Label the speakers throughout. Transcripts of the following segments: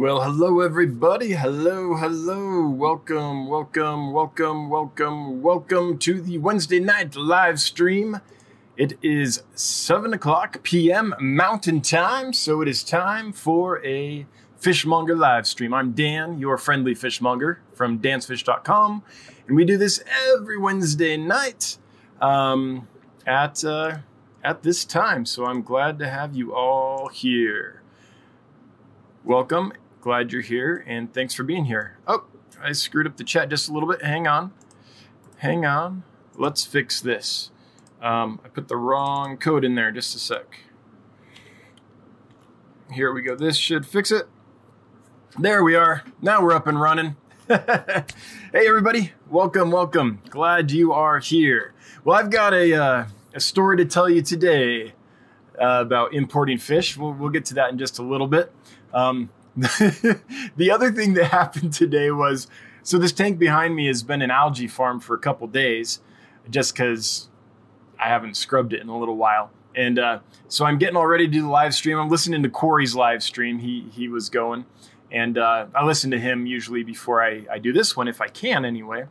Speaker 1: Well, hello, everybody. Hello, hello. Welcome, welcome, welcome, welcome, welcome to the Wednesday night live stream. It is 7 o'clock p.m. Mountain Time, so it is time for a Fishmonger live stream. I'm Dan, your friendly fishmonger from dansfish.com, and we do this every Wednesday night um, at, uh, at this time, so I'm glad to have you all here. Welcome. Glad you're here and thanks for being here. Oh, I screwed up the chat just a little bit. Hang on. Hang on. Let's fix this. Um, I put the wrong code in there. Just a sec. Here we go. This should fix it. There we are. Now we're up and running. hey, everybody. Welcome, welcome. Glad you are here. Well, I've got a, uh, a story to tell you today uh, about importing fish. We'll, we'll get to that in just a little bit. Um, the other thing that happened today was so this tank behind me has been an algae farm for a couple days just because I haven't scrubbed it in a little while. And uh, so I'm getting all ready to do the live stream. I'm listening to Corey's live stream. He he was going, and uh, I listen to him usually before I, I do this one if I can anyway.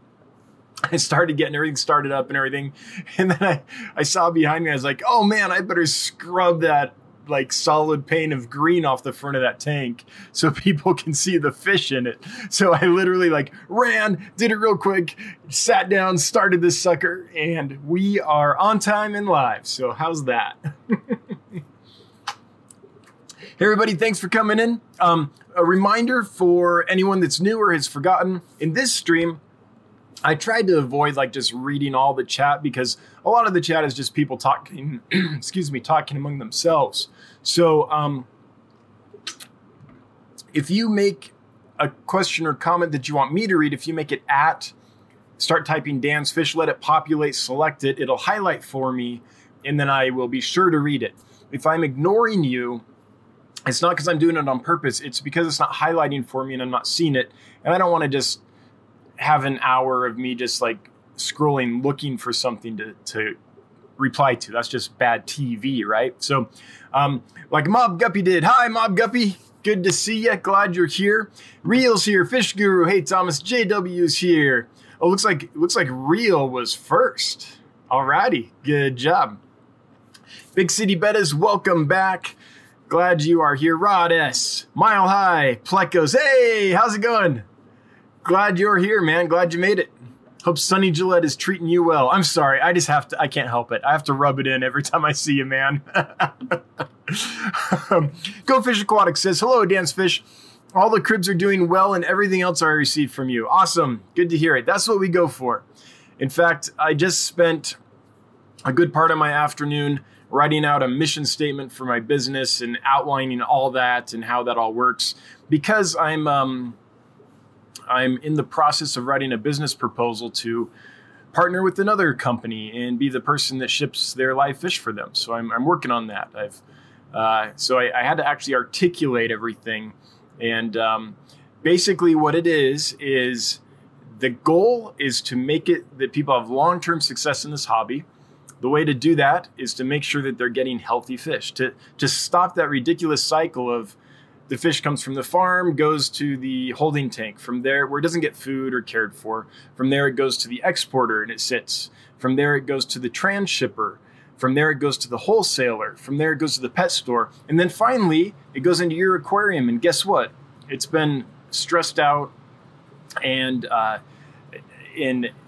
Speaker 1: I started getting everything started up and everything, and then I, I saw behind me. I was like, "Oh man, I better scrub that like solid pane of green off the front of that tank so people can see the fish in it. So I literally like ran, did it real quick, sat down, started this sucker, and we are on time and live. So how's that? hey everybody, thanks for coming in. Um, a reminder for anyone that's new or has forgotten in this stream, I tried to avoid like just reading all the chat because a lot of the chat is just people talking, excuse me, talking among themselves. So, um, if you make a question or comment that you want me to read, if you make it at, start typing Dan's Fish, let it populate, select it, it'll highlight for me, and then I will be sure to read it. If I'm ignoring you, it's not because I'm doing it on purpose, it's because it's not highlighting for me and I'm not seeing it. And I don't want to just have an hour of me just like scrolling looking for something to, to reply to. That's just bad TV, right? So, um, like Mob Guppy did. Hi, Mob Guppy. Good to see you. Glad you're here. Reel's here. Fish Guru. Hey, Thomas. JW's here. Oh, looks like looks like Real was first. Alrighty, good job. Big City Bettas, welcome back. Glad you are here. Rod S. Mile High. Plecos. Hey, how's it going? Glad you're here, man. Glad you made it. Hope Sunny Gillette is treating you well. I'm sorry. I just have to, I can't help it. I have to rub it in every time I see you, man. Go Fish Aquatic says, Hello, Dan's Fish. All the kribs are doing well and everything else I received from you. Awesome. Good to hear it. That's what we go for. In fact, I just spent a good part of my afternoon writing out a mission statement for my business and outlining all that and how that all works because I'm, um, I'm in the process of writing a business proposal to partner with another company and be the person that ships their live fish for them. So I'm, I'm working on that. I've uh, so I, I, had to actually articulate everything, and um, basically what it is is the goal is to make it that people have long term success in this hobby. The way to do that is to make sure that they're getting healthy fish to to stop that ridiculous cycle of the fish comes from the farm, goes to the holding tank. From there, where it doesn't get food or cared for. From there, it goes to the exporter and it sits. From there, it goes to the transshipper. From there, it goes to the wholesaler. From there, it goes to the pet store. And then finally, it goes into your aquarium. And guess what? It's been stressed out and uh,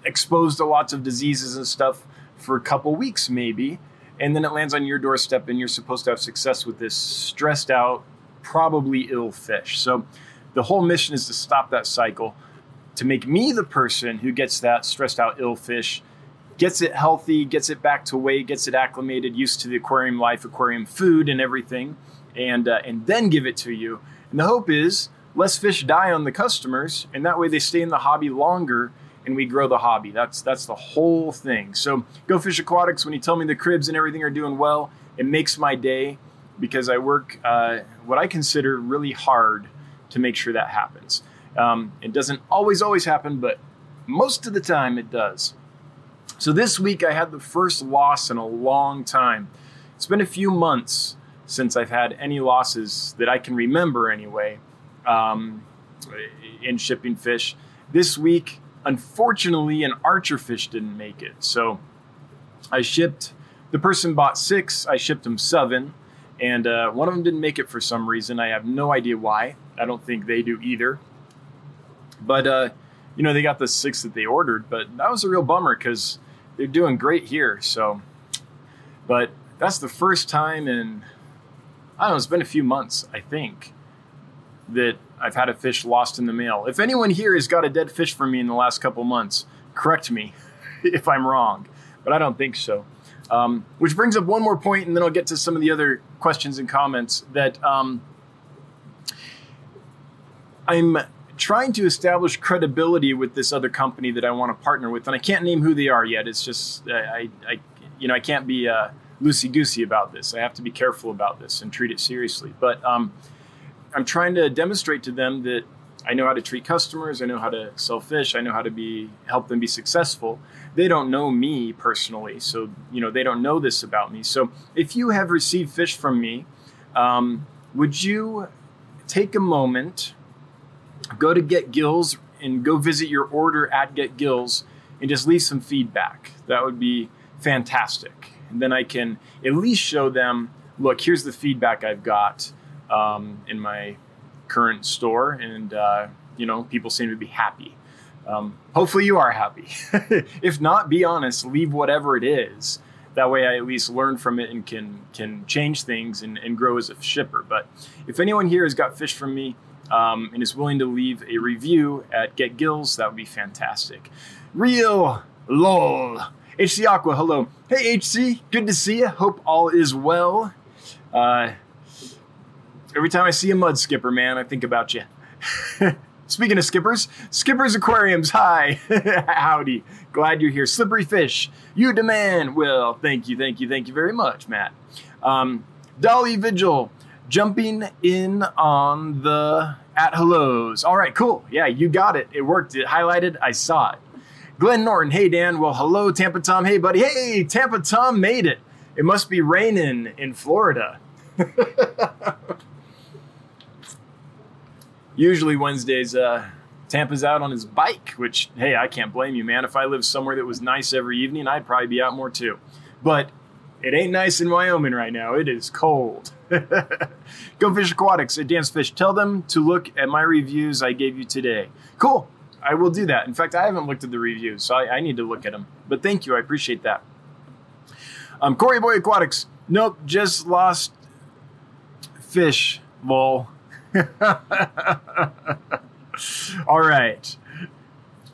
Speaker 1: exposed to lots of diseases and stuff for a couple weeks, maybe. And then it lands on your doorstep, and you're supposed to have success with this stressed out, probably ill fish. So the whole mission is to stop that cycle, to make me the person who gets that stressed out ill fish, gets it healthy, gets it back to weight, gets it acclimated, used to the aquarium life, aquarium food, and everything, and uh, and then give it to you. And the hope is less fish die on the customers, and that way they stay in the hobby longer and we grow the hobby. That's that's the whole thing. So go fish aquatics. When you tell me the kribs and everything are doing well, it makes my day because I work uh, what I consider really hard to make sure that happens. Um, it doesn't always, always happen, but most of the time it does. So this week I had the first loss in a long time. It's been a few months since I've had any losses that I can remember anyway. um, in shipping fish. This week, unfortunately, an archer fish didn't make it. So I shipped, the person bought six, I shipped them seven, and uh, one of them didn't make it for some reason. I have no idea why. I don't think they do either. But, uh, you know, they got the six that they ordered, but that was a real bummer because they're doing great here. So, but that's the first time in, I don't know, it's been a few months, I think, that I've had a fish lost in the mail. If anyone here has got a dead fish for me in the last couple months, correct me if I'm wrong, but I don't think so. Um, which brings up one more point, and then I'll get to some of the other questions and comments that um, I'm trying to establish credibility with this other company that I want to partner with, and I can't name who they are yet. It's just I, I you know, I can't be uh, loosey goosey about this. I have to be careful about this and treat it seriously. But um, I'm trying to demonstrate to them that I know how to treat customers. I know how to sell fish. I know how to be help them be successful. They don't know me personally, so you know they don't know this about me. So if you have received fish from me, um, would you take a moment, go to Get Gills, and go visit your order at Get Gills, and just leave some feedback? That would be fantastic. And then I can at least show them, look, here's the feedback I've got um, in my current store, and uh, you know, people seem to be happy. Um, hopefully, you are happy. if not, be honest. Leave whatever it is. That way, I at least learn from it and can can change things and, and grow as a shipper. But if anyone here has got fish from me um, and is willing to leave a review at Get Gills, that would be fantastic. Real lol. HC Aqua, hello. Hey HC, good to see you. Hope all is well. Uh, every time I see a mud skipper, man, I think about you. Speaking of skippers, Skippers Aquariums, hi. Howdy. Glad you're here. Slippery fish, you demand. Well, thank you, thank you, thank you very much, Matt. Um, Dolly Vigil, jumping in on the at hellos. All right, cool. Yeah, you got it. It worked. It highlighted. I saw it. Glenn Norton, hey Dan. Well, hello, Tampa Tom. Hey, buddy. Hey, Tampa Tom made it. It must be raining in Florida. usually Wednesdays, uh, Tampa's out on his bike, which, hey, I can't blame you, man. If I lived somewhere that was nice every evening, I'd probably be out more too. But it ain't nice in Wyoming right now. It is cold. Go Fish Aquatics at Dan's Fish. Tell them to look at my reviews I gave you today. Cool. I will do that. In fact, I haven't looked at the reviews, so I, I need to look at them. But thank you. I appreciate that. Um, Corey Boy Aquatics. Nope, just lost fish. Lol. All right.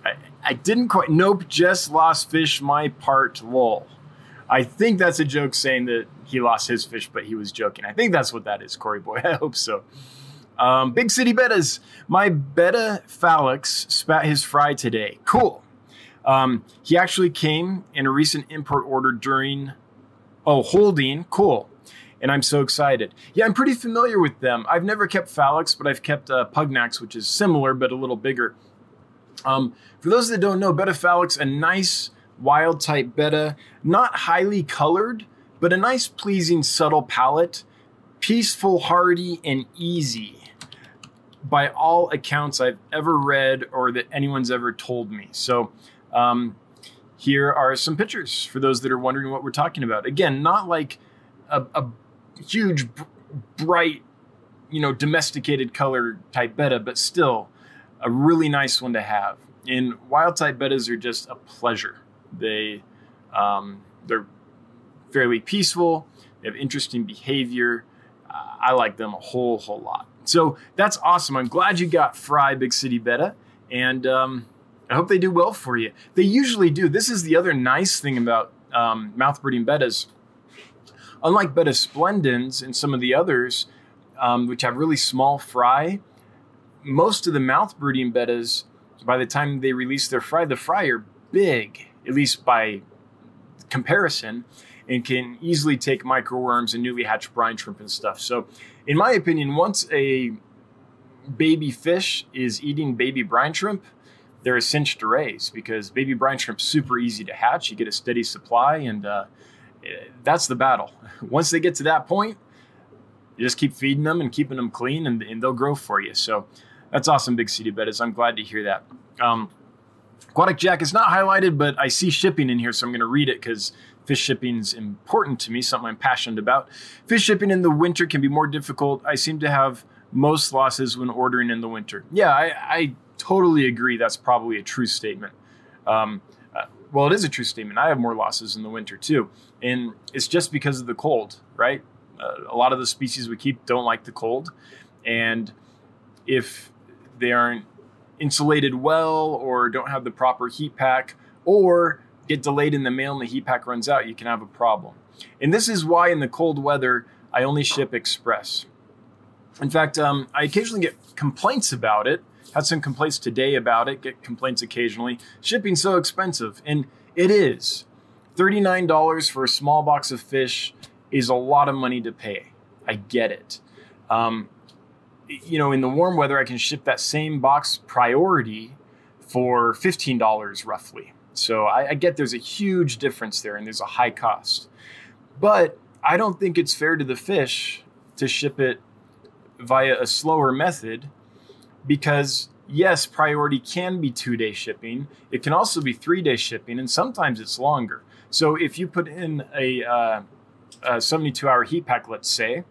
Speaker 1: I, I didn't quite. Nope, just lost fish my part. Lol. I think that's a joke saying that he lost his fish, but he was joking. I think that's what that is, Corey Boy. I hope so. Um, Big City Bettas. My Betta falx spat his fry today. Cool. Um, he actually came in a recent import order during, oh, holding. Cool and I'm so excited. Yeah, I'm pretty familiar with them. I've never kept falx, but I've kept uh, Pugnax, which is similar but a little bigger. Um, for those that don't know, Betta falx, a nice wild type betta, not highly colored, but a nice, pleasing, subtle palette, peaceful, hardy, and easy. By all accounts I've ever read or that anyone's ever told me. So, um, here are some pictures for those that are wondering what we're talking about. Again, not like a, a huge, bright, you know, domesticated color type betta, but still a really nice one to have. And wild type bettas are just a pleasure. They um, they're fairly peaceful. They have interesting behavior. Uh, I like them a whole whole lot. So that's awesome. I'm glad you got Fry Big City Betta, and um, I hope they do well for you. They usually do. This is the other nice thing about um, mouth breeding bettas Unlike Betta splendens and some of the others, um, which have really small fry, most of the mouth brooding bettas, by the time they release their fry, the fry are big, at least by comparison, and can easily take microworms and newly hatched brine shrimp and stuff. So, in my opinion, once a baby fish is eating baby brine shrimp, they're a cinch to raise because baby brine shrimp's super easy to hatch. You get a steady supply, and uh, that's the battle. Once they get to that point, you just keep feeding them and keeping them clean, and, and they'll grow for you. So that's awesome, Big City Bettas. I'm glad to hear that. Um, Aquatic Jack is not highlighted, but I see shipping in here, so I'm going to read it because fish shipping is important to me, something I'm passionate about. Fish shipping in the winter can be more difficult. I seem to have most losses when ordering in the winter. Yeah, I, I totally agree. That's probably a true statement. Um, uh, well, it is a true statement. I have more losses in the winter too, and it's just because of the cold, right? Uh, a lot of the species we keep don't like the cold, and if they aren't insulated well or don't have the proper heat pack or get delayed in the mail and the heat pack runs out, you can have a problem. And this is why in the cold weather, I only ship express. In fact, um, I occasionally get complaints about it. Had some complaints today about it, get complaints occasionally. Shipping's so expensive, and it is. $39 for a small box of fish is a lot of money to pay. I get it. Um, you know, in the warm weather, I can ship that same box priority for $15 roughly. So I, I, get there's a huge difference there and there's a high cost. But I don't think it's fair to the fish to ship it via a slower method because, yes, priority can be two day shipping. It can also be three day shipping, and sometimes it's longer. So if you put in a, uh, a 72 hour heat pack, let's say,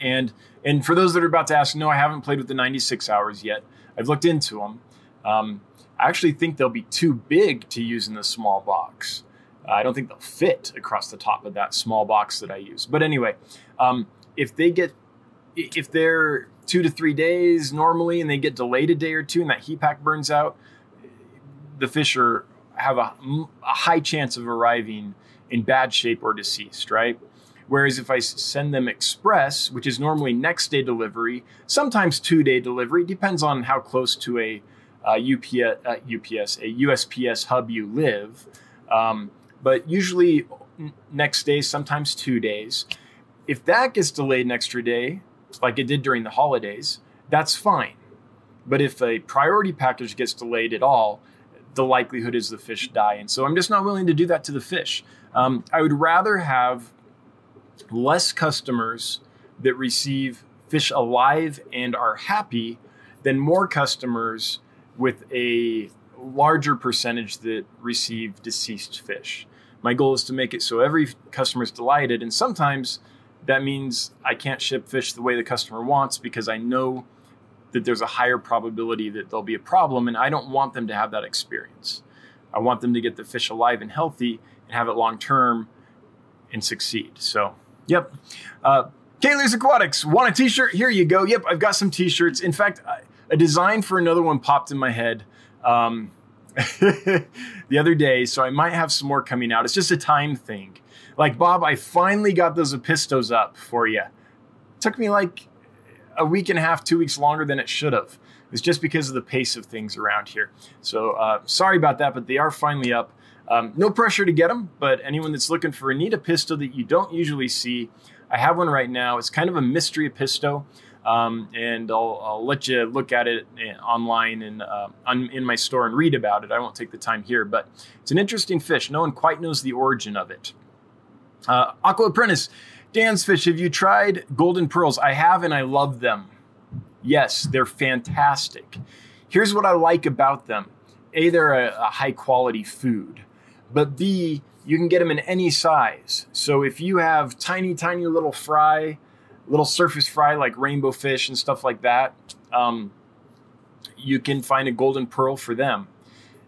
Speaker 1: and and for those that are about to ask, no, I haven't played with the 96 hours yet. I've looked into them. Um, I actually think they'll be too big to use in the small box. Uh, I don't think they'll fit across the top of that small box that I use. But anyway, um, if they get, if they're two to three days normally and they get delayed a day or two and that heat pack burns out, the fish are have a, a high chance of arriving in bad shape or deceased, right? Whereas if I send them express, which is normally next day delivery, sometimes two day delivery, depends on how close to a uh, UPS, uh, UPS, a USPS hub you live. Um, but usually next day, sometimes two days. If that gets delayed an extra day, like it did during the holidays, that's fine. But if a priority package gets delayed at all, the likelihood is the fish die. And so I'm just not willing to do that to the fish. Um, I would rather have less customers that receive fish alive and are happy than more customers with a larger percentage that receive deceased fish. My goal is to make it so every customer is delighted, and sometimes that means I can't ship fish the way the customer wants because I know that there's a higher probability that there'll be a problem, and I don't want them to have that experience. I want them to get the fish alive and healthy and have it long term and succeed. So Yep. Uh, Kaylee's Aquatics. Want a t-shirt? Here you go. Yep, I've got some t-shirts. In fact, a design for another one popped in my head um, the other day, so I might have some more coming out. It's just a time thing. Like Bob, I finally got those Apistos up for you. Took me like a week and a half, two weeks longer than it should have. It's just because of the pace of things around here. So uh, sorry about that, but they are finally up. Um, no pressure to get them, but anyone that's looking for a neat Apisto that you don't usually see, I have one right now. It's kind of a mystery Apisto. Um, and I'll, I'll, let you look at it eh, online and uh, on, in my store and read about it. I won't take the time here, but it's an interesting fish. No one quite knows the origin of it. Uh, Aqua Apprentice, Dan's fish. Have you tried golden pearls? I have, and I love them. Yes, they're fantastic. Here's what I like about them: a, they're a, a high quality food. But B, you can get them in any size. So if you have tiny, tiny little fry, little surface fry like rainbow fish and stuff like that, um, you can find a golden pearl for them.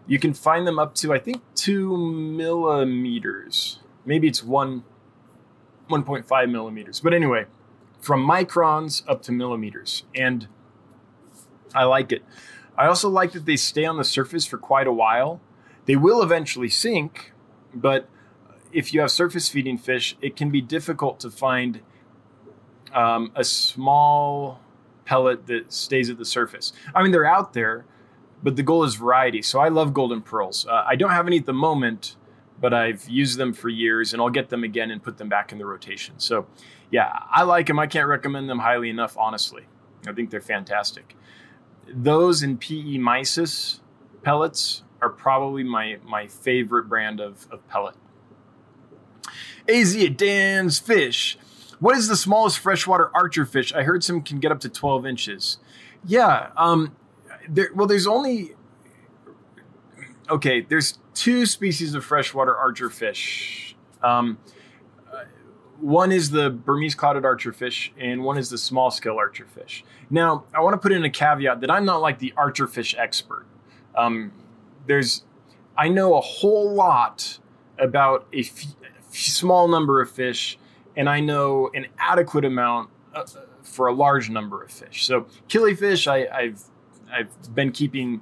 Speaker 1: You can find them up to I think two millimeters. Maybe it's one, 1.5 millimeters. But anyway, from microns up to millimeters, and I like it. I also like that they stay on the surface for quite a while. They will eventually sink, but if you have surface feeding fish, it can be difficult to find um, a small pellet that stays at the surface. I mean, they're out there, but the goal is variety. So I love golden pearls. Uh, I don't have any at the moment, but I've used them for years, and I'll get them again and put them back in the rotation. So, yeah, I like them. I can't recommend them highly enough, honestly. I think they're fantastic. Those in PE mysis pellets are probably my my favorite brand of, of pellet. AZ Dan's Fish. what is the smallest freshwater archer fish? I heard some can get up to 12 inches. Yeah. Um, there, well, there's only okay. There's two species of freshwater archer fish. Um, one is the Burmese clouded archerfish, and one is the small scale archerfish. Now, I want to put in a caveat that I'm not like the archerfish expert. Um, there's, I know a whole lot about a small number of fish, and I know an adequate amount uh, for a large number of fish. So, killifish, I, I've I've been keeping,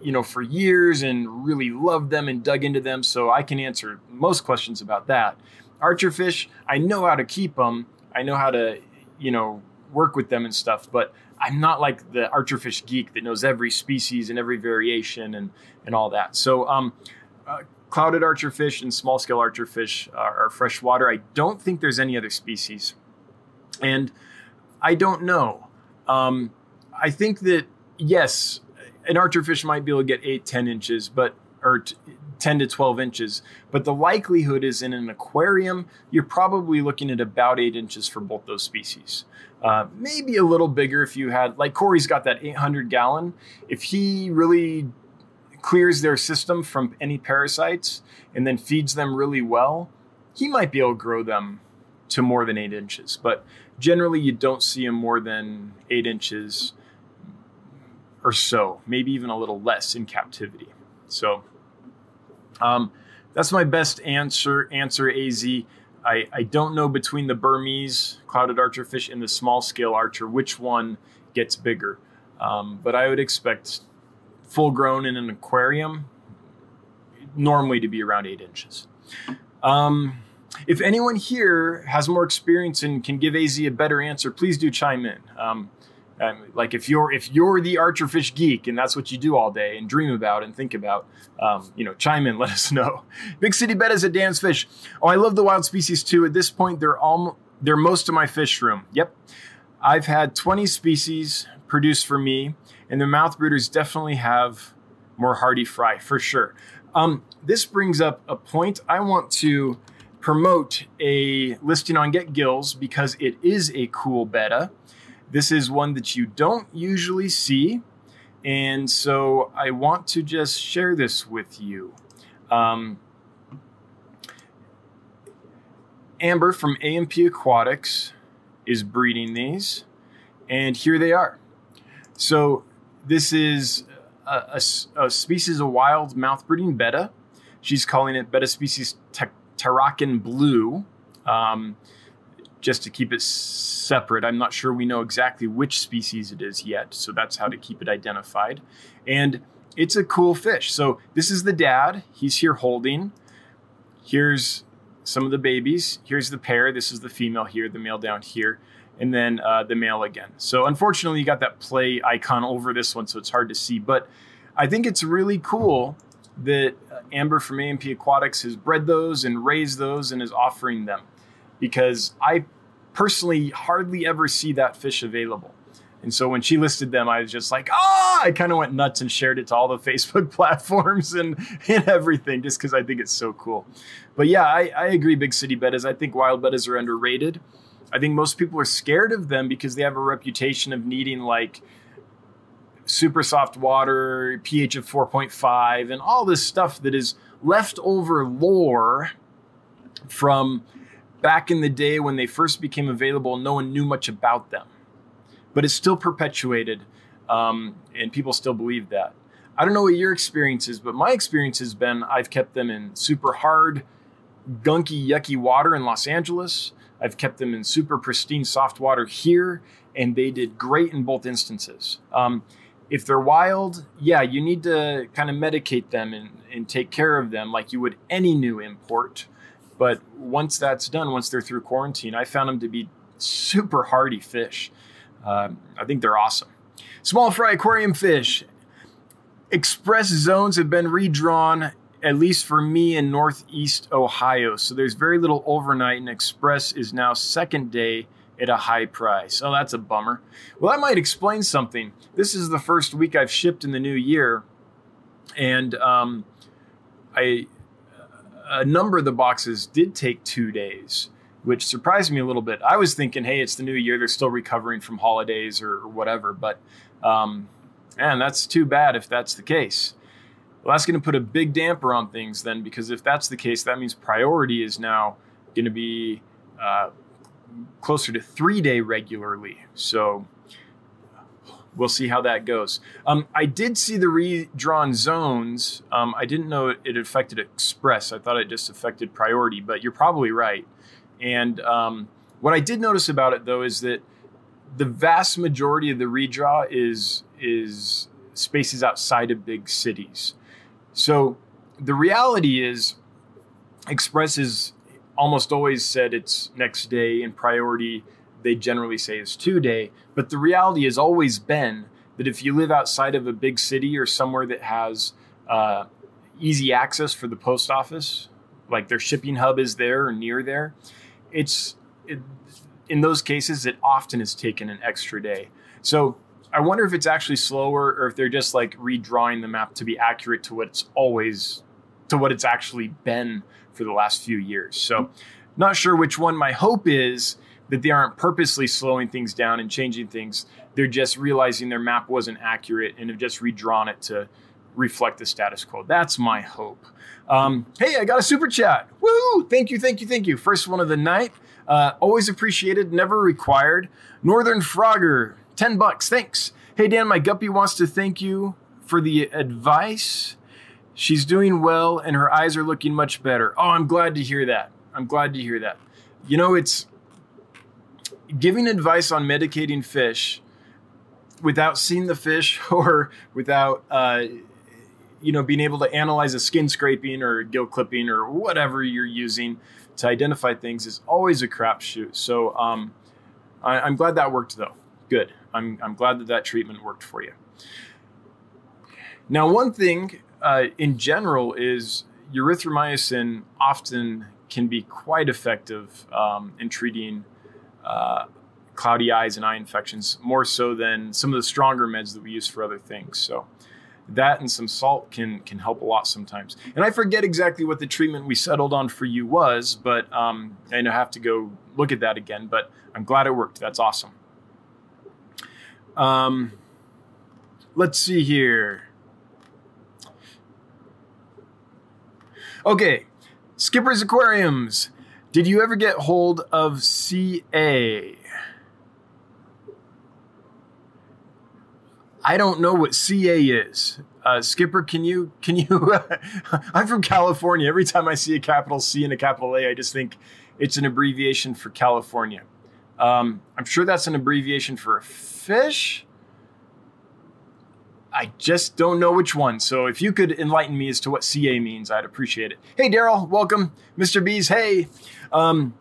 Speaker 1: you know, for years and really loved them and dug into them, so I can answer most questions about that archer fish, I know how to keep them. I know how to, you know, work with them and stuff, but I'm not like the archerfish geek that knows every species and every variation and, and all that. So, um, uh, clouded archerfish and small scale archerfish are, are freshwater. I don't think there's any other species. And I don't know. Um, I think that, yes, an archerfish might be able to get eight, 10 inches, but, or t- 10 to 12 inches. But the likelihood is in an aquarium, you're probably looking at about eight inches for both those species. Uh, maybe a little bigger if you had, like Corey's got that 800 gallon. If he really clears their system from any parasites and then feeds them really well, he might be able to grow them to more than eight inches. But generally, you don't see them more than eight inches or so, maybe even a little less in captivity. So, um, that's my best answer. Answer AZ. I, I don't know between the Burmese clouded archerfish and the small scale archer which one gets bigger, um, but I would expect full grown in an aquarium normally to be around eight inches. Um, if anyone here has more experience and can give AZ a better answer, please do chime in. Um, like if you're if you're the archerfish geek and that's what you do all day and dream about and think about, um, you know, chime in, let us know. Big City Bettas a Dan's Fish. Oh, I love the wild species too. At this point, they're all they're most of my fish room. Yep, I've had 20 species produced for me, and the mouth breeders definitely have more hardy fry for sure. Um, this brings up a point I want to promote a listing on Get Gills because it is a cool betta. This is one that you don't usually see. And so I want to just share this with you. Um, Amber from AMP Aquatics is breeding these, and here they are. So this is a, a, a species of wild mouth breeding betta. She's calling it betta species Tarakan blue. Um, just to keep it separate. I'm not sure we know exactly which species it is yet, so that's how to keep it identified. And it's a cool fish. So this is the dad. He's here holding. Here's some of the babies. Here's the pair. This is the female here, the male down here, and then uh, the male again. So unfortunately, you got that play icon over this one, so it's hard to see. But I think it's really cool that Amber from AMP Aquatics has bred those and raised those and is offering them because I personally hardly ever see that fish available. And so when she listed them, I was just like, ah, I kind of went nuts and shared it to all the Facebook platforms and, and everything just because I think it's so cool. But yeah, I, I agree, big city bettas. I think wild bettas are underrated. I think most people are scared of them because they have a reputation of needing like super soft water, pH of 4.5, and all this stuff that is leftover lore from back in the day when they first became available, no one knew much about them. But it's still perpetuated, um, and people still believe that. I don't know what your experience is, but my experience has been I've kept them in super hard, gunky, yucky water in Los Angeles. I've kept them in super pristine soft water here, and they did great in both instances. Um, if they're wild, yeah, you need to kind of medicate them and, and take care of them like you would any new import. But once that's done, once they're through quarantine, I found them to be super hardy fish. Uh, I think they're awesome. Small fry aquarium fish. Express zones have been redrawn, at least for me in Northeast Ohio. So there's very little overnight, and Express is now second day at a high price. Oh, that's a bummer. Well, that might explain something. This is the first week I've shipped in the new year, and um, I a number of the boxes did take two days. which surprised me a little bit. I was thinking, hey, it's the new year; they're still recovering from holidays or, or whatever. But um, man, that's too bad if that's the case. Well, that's going to put a big damper on things then, because if that's the case, that means priority is now going to be uh, closer to three day regularly. So we'll see how that goes. Um, I did see the redrawn zones. Um, I didn't know it affected Express. I thought it just affected priority, but you're probably right. And um, what I did notice about it though is that the vast majority of the redraw is is spaces outside of big cities. So the reality is, Express is almost always said it's next day, and priority they generally say is two day. But the reality has always been that if you live outside of a big city or somewhere that has uh, easy access for the post office, like their shipping hub is there or near there, it's it, in those cases it often has taken an extra day. So I wonder if it's actually slower or if they're just like redrawing the map to be accurate to what it's always to what it's actually been for the last few years. So not sure which one. My hope is that they aren't purposely slowing things down and changing things. They're just realizing their map wasn't accurate and have just redrawn it to reflect the status quo. That's my hope. Um, hey, I got a super chat. Woo! Thank you, thank you, thank you. First one of the night. Uh, always appreciated, never required. Northern Frogger, 10 bucks. Thanks. Hey, Dan, my guppy wants to thank you for the advice. She's doing well and her eyes are looking much better. Oh, I'm glad to hear that. I'm glad to hear that. You know, it's giving advice on medicating fish without seeing the fish or without, uh, you know, being able to analyze a skin scraping or gill clipping or whatever you're using to identify things is always a crapshoot. So um, I, I'm glad that worked though. Good. I'm, I'm glad that that treatment worked for you. Now, one thing uh, in general is erythromycin often can be quite effective um, in treating uh, cloudy eyes and eye infections, more so than some of the stronger meds that we use for other things. So that and some salt can can help a lot sometimes. And I forget exactly what the treatment we settled on for you was, but um, I have to go look at that again. But I'm glad it worked. That's awesome. Um, let's see here. Okay, Skipper's Aquariums. Did you ever get hold of CA? I don't know what CA is. Uh, Skipper, can you can you? I'm from California. Every time I see a capital C and a capital A, I just think it's an abbreviation for California. Um, I'm sure that's an abbreviation for a fish. I just don't know which one. So if you could enlighten me as to what CA means, I'd appreciate it. Hey, Daryl, welcome. Mr. Bees, hey. Um,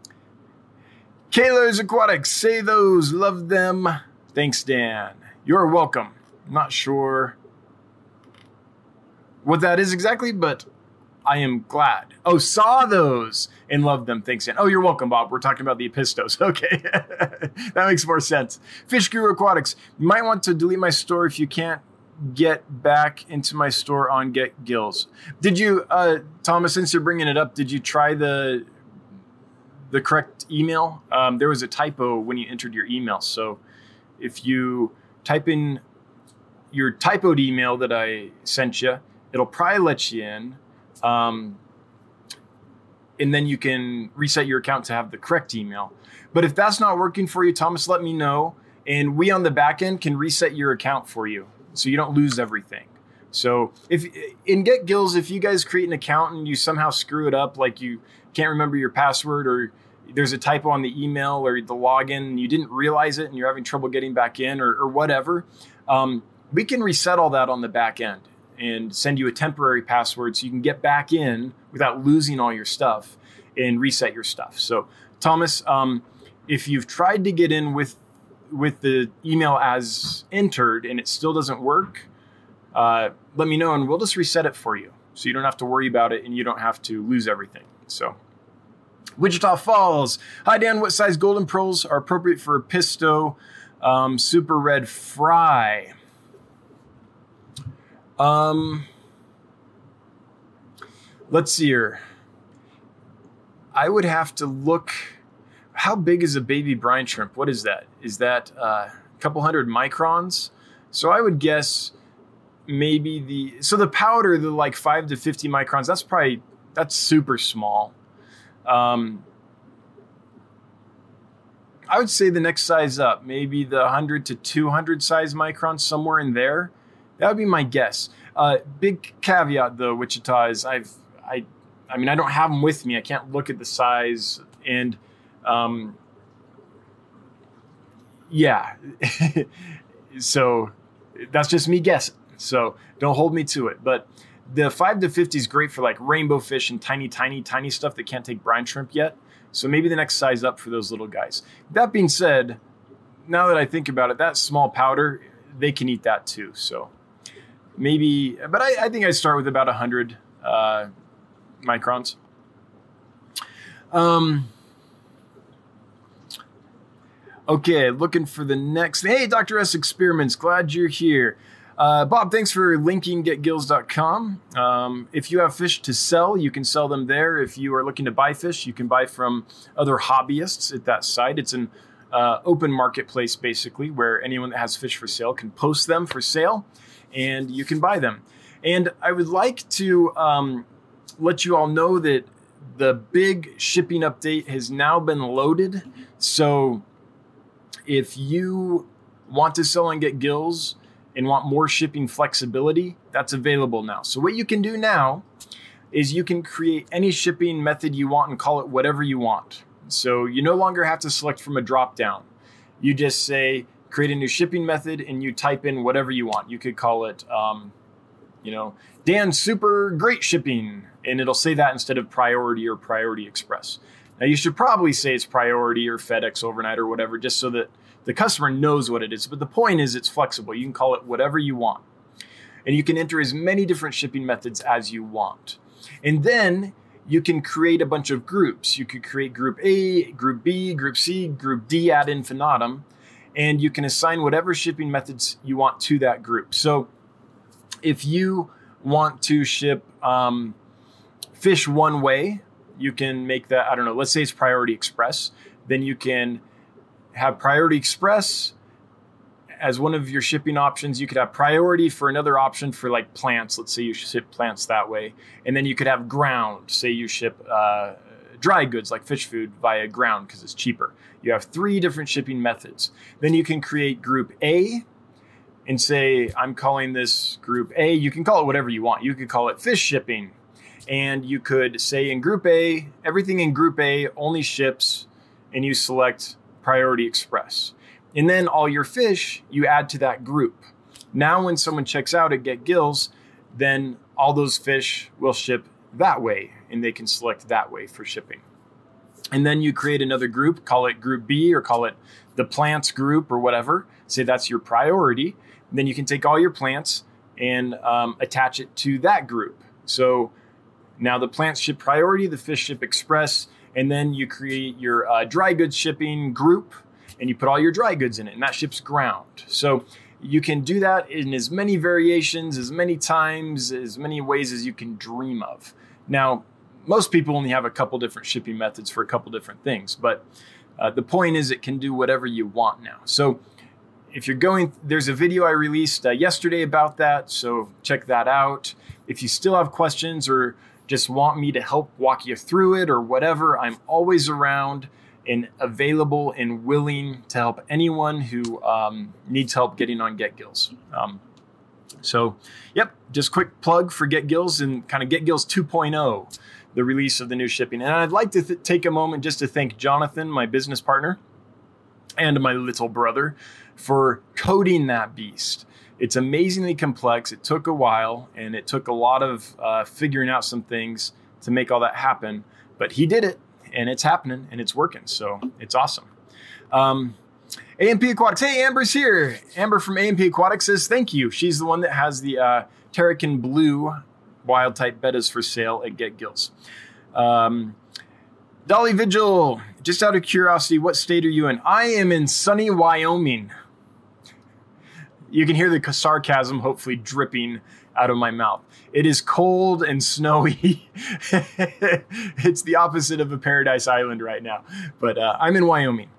Speaker 1: Kayla's Aquatics, say those, love them. Thanks, Dan. You're welcome. I'm not sure what that is exactly, but I am glad. Oh, saw those and loved them. Thanks, Dan. Oh, you're welcome, Bob. We're talking about the Apistos. Okay. that makes more sense. Fish Guru Aquatics. You might want to delete my store if you can't get back into my store on Get Gills. Did you, uh, Thomas, since you're bringing it up, did you try the the correct email? Um, there was a typo when you entered your email. So if you type in your typoed email that I sent you, it'll probably let you in. Um, and then you can reset your account to have the correct email. But if that's not working for you, Thomas, let me know. And we on the back end can reset your account for you so you don't lose everything. So if in Get Gills, if you guys create an account and you somehow screw it up, like you can't remember your password or there's a typo on the email or the login and you didn't realize it and you're having trouble getting back in or, or whatever, um, we can reset all that on the back end and send you a temporary password so you can get back in without losing all your stuff and reset your stuff. So, Thomas, um, if you've tried to get in with with the email as entered and it still doesn't work, uh, let me know and we'll just reset it for you. So you don't have to worry about it and you don't have to lose everything. So, Wichita Falls. Hi, Dan. What size golden pearls are appropriate for Apisto um, super red fry? Um, let's see here. I would have to look how big is a baby brine shrimp? What is that? Is that uh, a couple hundred microns? So I would guess maybe the so the powder, the like five to fifty microns. That's probably that's super small. Um, I would say the next size up, maybe the 100 to 200 size microns, somewhere in there. That would be my guess. Uh, big caveat though, Wichita is I've I I mean I don't have them with me. I can't look at the size and um, yeah. so that's just me guessing. So don't hold me to it. But the 5 to 50 is great for like rainbow fish and tiny, tiny, tiny stuff that can't take brine shrimp yet. So maybe the next size up for those little guys. That being said, now that I think about it, that small powder, they can eat that too. So maybe, but I, I think I start with about 100 uh, microns. Um, okay, looking for the next. Hey, Dr. S Experiments, glad you're here. Uh, Bob, thanks for linking getgills.com. Um, if you have fish to sell, you can sell them there. If you are looking to buy fish, you can buy from other hobbyists at that site. It's an uh, open marketplace, basically, where anyone that has fish for sale can post them for sale and you can buy them. And I would like to um, let you all know that the big shipping update has now been loaded. So if you want to sell and get gills, and want more shipping flexibility, that's available now. So, what you can do now is you can create any shipping method you want and call it whatever you want. So, you no longer have to select from a drop down. You just say, create a new shipping method, and you type in whatever you want. You could call it, um, you know, Dan Super Great Shipping, and it'll say that instead of Priority or Priority Express. Now, you should probably say it's Priority or FedEx Overnight or whatever, just so that the customer knows what it is. But the point is, it's flexible. You can call it whatever you want. And you can enter as many different shipping methods as you want. And then you can create a bunch of groups. You could create group A, group B, group C, group D ad infinitum, and you can assign whatever shipping methods you want to that group. So if you want to ship um, fish one way, you can make that, I don't know, let's say it's Priority Express. Then you can have Priority Express as one of your shipping options. You could have priority for another option for like plants. Let's say you ship plants that way. And then you could have ground. Say you ship uh, dry goods like fish food via ground because it's cheaper. You have three different shipping methods. Then you can create group A and say, I'm calling this group A. You can call it whatever you want. You could call it fish shipping. And you could say in group A, everything in group A only ships, and you select Priority Express. And then all your fish you add to that group. Now, when someone checks out at Get Gills, then all those fish will ship that way and they can select that way for shipping. And then you create another group, call it Group B or call it the plants group or whatever. Say that's your priority. And then you can take all your plants and um, attach it to that group. So now the plants ship priority, the fish ship express, and then you create your uh, dry goods shipping group and you put all your dry goods in it and that ships ground. So you can do that in as many variations as many times as many ways as you can dream of. Now most people only have a couple different shipping methods for a couple different things but uh, the point is it can do whatever you want now. So if you're going there's a video i released uh, yesterday about that so check that out. If you still have questions or just want me to help walk you through it or whatever, I'm always around and available and willing to help anyone who um, needs help getting on Get Gills. Um, so, yep, just quick plug for Get Gills and kind of Get Gills 2.0, the release of the new shipping. And I'd like to th- take a moment just to thank Jonathan, my business partner, and my little brother for coding that beast it's amazingly complex. It took a while and it took a lot of uh, figuring out some things to make all that happen. But he did it and it's happening and it's working. So it's awesome. Um, AMP Aquatics. Hey, Amber's here. Amber from AMP Aquatics says thank you. She's the one that has the uh, Blue wild type bettas for sale at Get Gills. Um, Dolly Vigil, just out of curiosity, what state are you in? I am in sunny Wyoming You can hear the sarcasm hopefully dripping out of my mouth. It is cold and snowy. it's the opposite of a paradise island right now, but uh, I'm in Wyoming.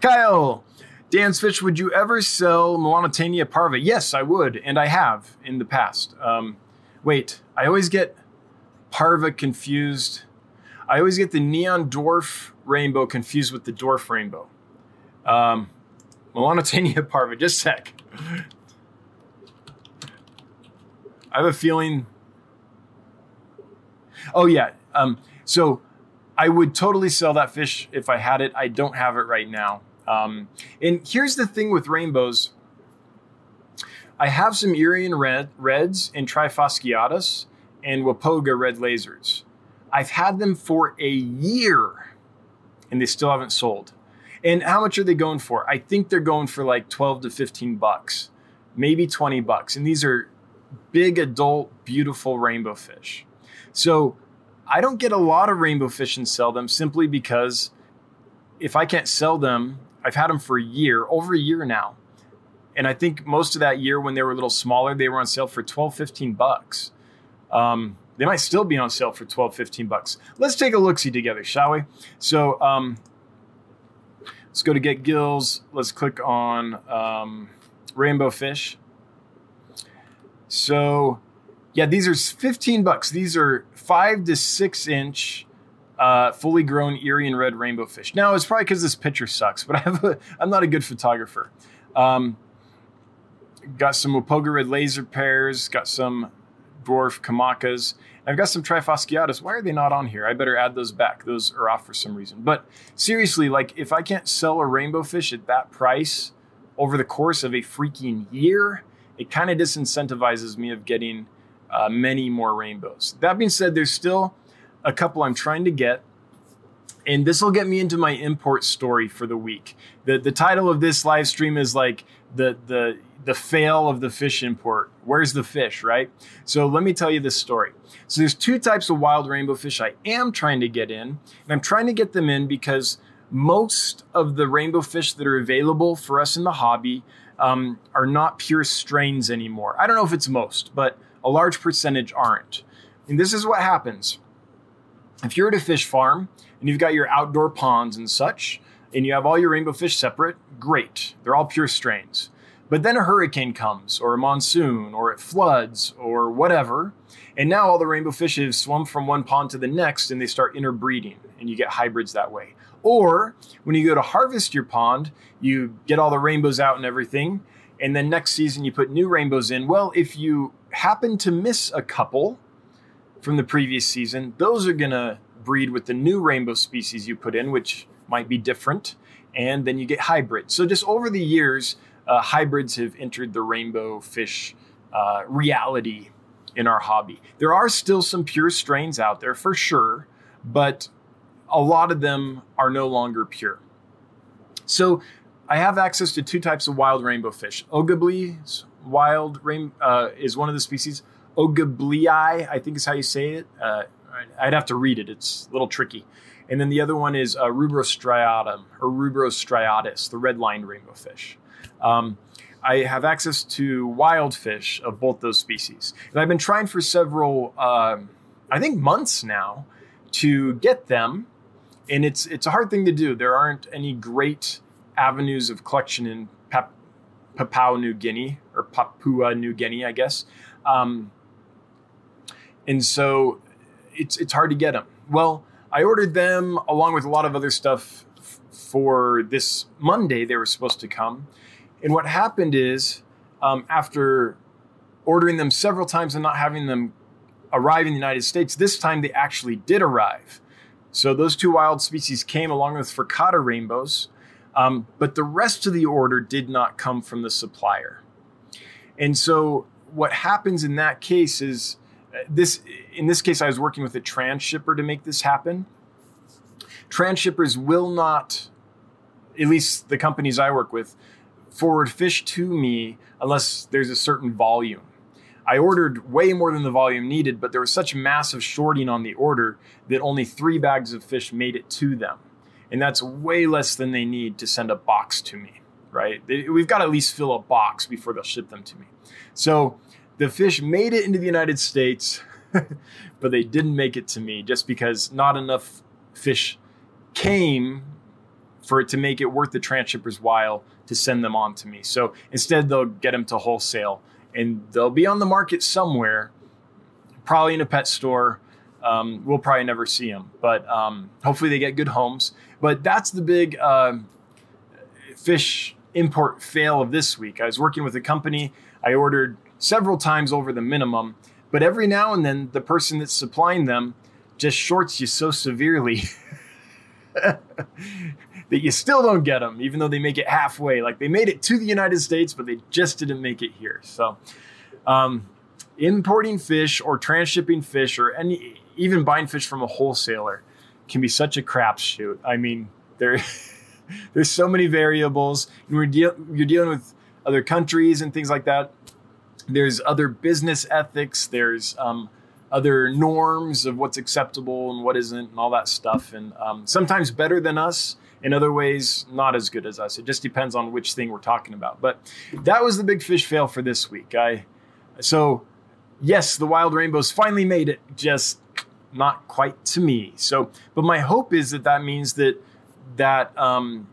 Speaker 1: Kyle, Dan's Fish, would you ever sell Melanotaenia parva? Yes, I would, and I have in the past. Um, wait, I always get parva confused. I always get the neon dwarf rainbow confused with the dwarf rainbow. Um, Melanotaenia parva, just a sec. I have a feeling. Oh yeah. Um, so I would totally sell that fish if I had it. I don't have it right now. Um, and here's the thing with rainbows. I have some Irian red, reds and Trifasciatus and Wapoga red lasers. I've had them for a year and they still haven't sold. And how much are they going for? I think they're going for like 12 to 15 bucks, maybe 20 bucks. And these are big adult, beautiful rainbow fish. So I don't get a lot of rainbow fish and sell them simply because if I can't sell them, I've had them for a year, over a year now. And I think most of that year when they were a little smaller, they were on sale for 12, 15 bucks. Um, they might still be on sale for 12, 15 bucks. Let's take a look see together, shall we? So um, let's go to get gills. Let's click on um, rainbow fish. So, yeah, these are 15 bucks. These are five to six inch, uh, fully grown Irian red rainbow fish. Now, it's probably because this picture sucks, but I have a, I'm not a good photographer. Um, got some Wapoga red laser pairs, got some dwarf Kamakas. I've got some Trifasciatus. Why are they not on here? I better add those back. Those are off for some reason. But seriously, like if I can't sell a rainbow fish at that price over the course of a freaking year, it kind of disincentivizes me of getting uh, many more rainbows. That being said, there's still a couple I'm trying to get. And this will get me into my import story for the week. The the title of this live stream is like the the the fail of the fish import. Where's the fish, right? So let me tell you this story. So there's two types of wild rainbow fish I am trying to get in, and I'm trying to get them in because most of the rainbow fish that are available for us in the hobby um, are not pure strains anymore. I don't know if it's most, but a large percentage aren't. And this is what happens. If you're at a fish farm and you've got your outdoor ponds and such, and you have all your rainbow fish separate, great. They're all pure strains. But then a hurricane comes, or a monsoon, or it floods, or whatever, and now all the rainbow fish have swum from one pond to the next and they start interbreeding, and you get hybrids that way. Or when you go to harvest your pond, you get all the rainbows out and everything, and then next season you put new rainbows in. Well, if you happen to miss a couple from the previous season, those are going to breed with the new rainbow species you put in, which might be different, and then you get hybrids. So just over the years, uh, hybrids have entered the rainbow fish uh, reality in our hobby. There are still some pure strains out there for sure, but a lot of them are no longer pure. So I have access to two types of wild rainbow fish. Ogablee's wild rain uh, is one of the species. Ogablei, I think is how you say it. Uh, I'd have to read it. It's a little tricky. And then the other one is uh, Rubrostriatum or Rubrostriatus, the red-lined rainbow fish. Um, I have access to wild fish of both those species, and I've been trying for several, um, I think, months now to get them and it's it's a hard thing to do. There aren't any great avenues of collection in Pap- Papua New Guinea or Papua New Guinea, I guess. Um, and so it's it's hard to get them. Well, I ordered them along with a lot of other stuff f- for this Monday. They were supposed to come, and what happened is um, after ordering them several times and not having them arrive in the United States, this time they actually did arrive. So those two wild species came along with furcata rainbows, um, but the rest of the order did not come from the supplier. And so what happens in that case is uh, this. In this case, I was working with a transshipper to make this happen. Transshippers will not, at least the companies I work with, forward fish to me unless there's a certain volume. I ordered way more than the volume needed, but there was such massive shorting on the order that only three bags of fish made it to them. And that's way less than they need to send a box to me. right? We've got to at least fill a box before they'll ship them to me. So the fish made it into the United States, but they didn't make it to me just because not enough fish came for it to make it worth the transshipper's while to send them on to me. So instead, they'll get them to wholesale and they'll be on the market somewhere, probably in a pet store. Um, we'll probably never see them, but um, hopefully they get good homes. But that's the big uh, fish import fail of this week. I was working with a company. I ordered several times over the minimum, but every now and then the person that's supplying them just shorts you so severely that you still don't get them, even though they make it halfway. Like they made it to the United States, but they just didn't make it here. So, um, importing fish or transshipping fish or any even buying fish from a wholesaler can be such a crapshoot. I mean, there there's so many variables, and we're deal- you're dealing with other countries and things like that. There's other business ethics. There's um, other norms of what's acceptable and what isn't, and all that stuff. And um, sometimes better than us. In other ways, not as good as us. It just depends on which thing we're talking about. But that was the big fish fail for this week. I so yes, the wild rainbows finally made it. Just not quite to me. So, but my hope is that that means that that um,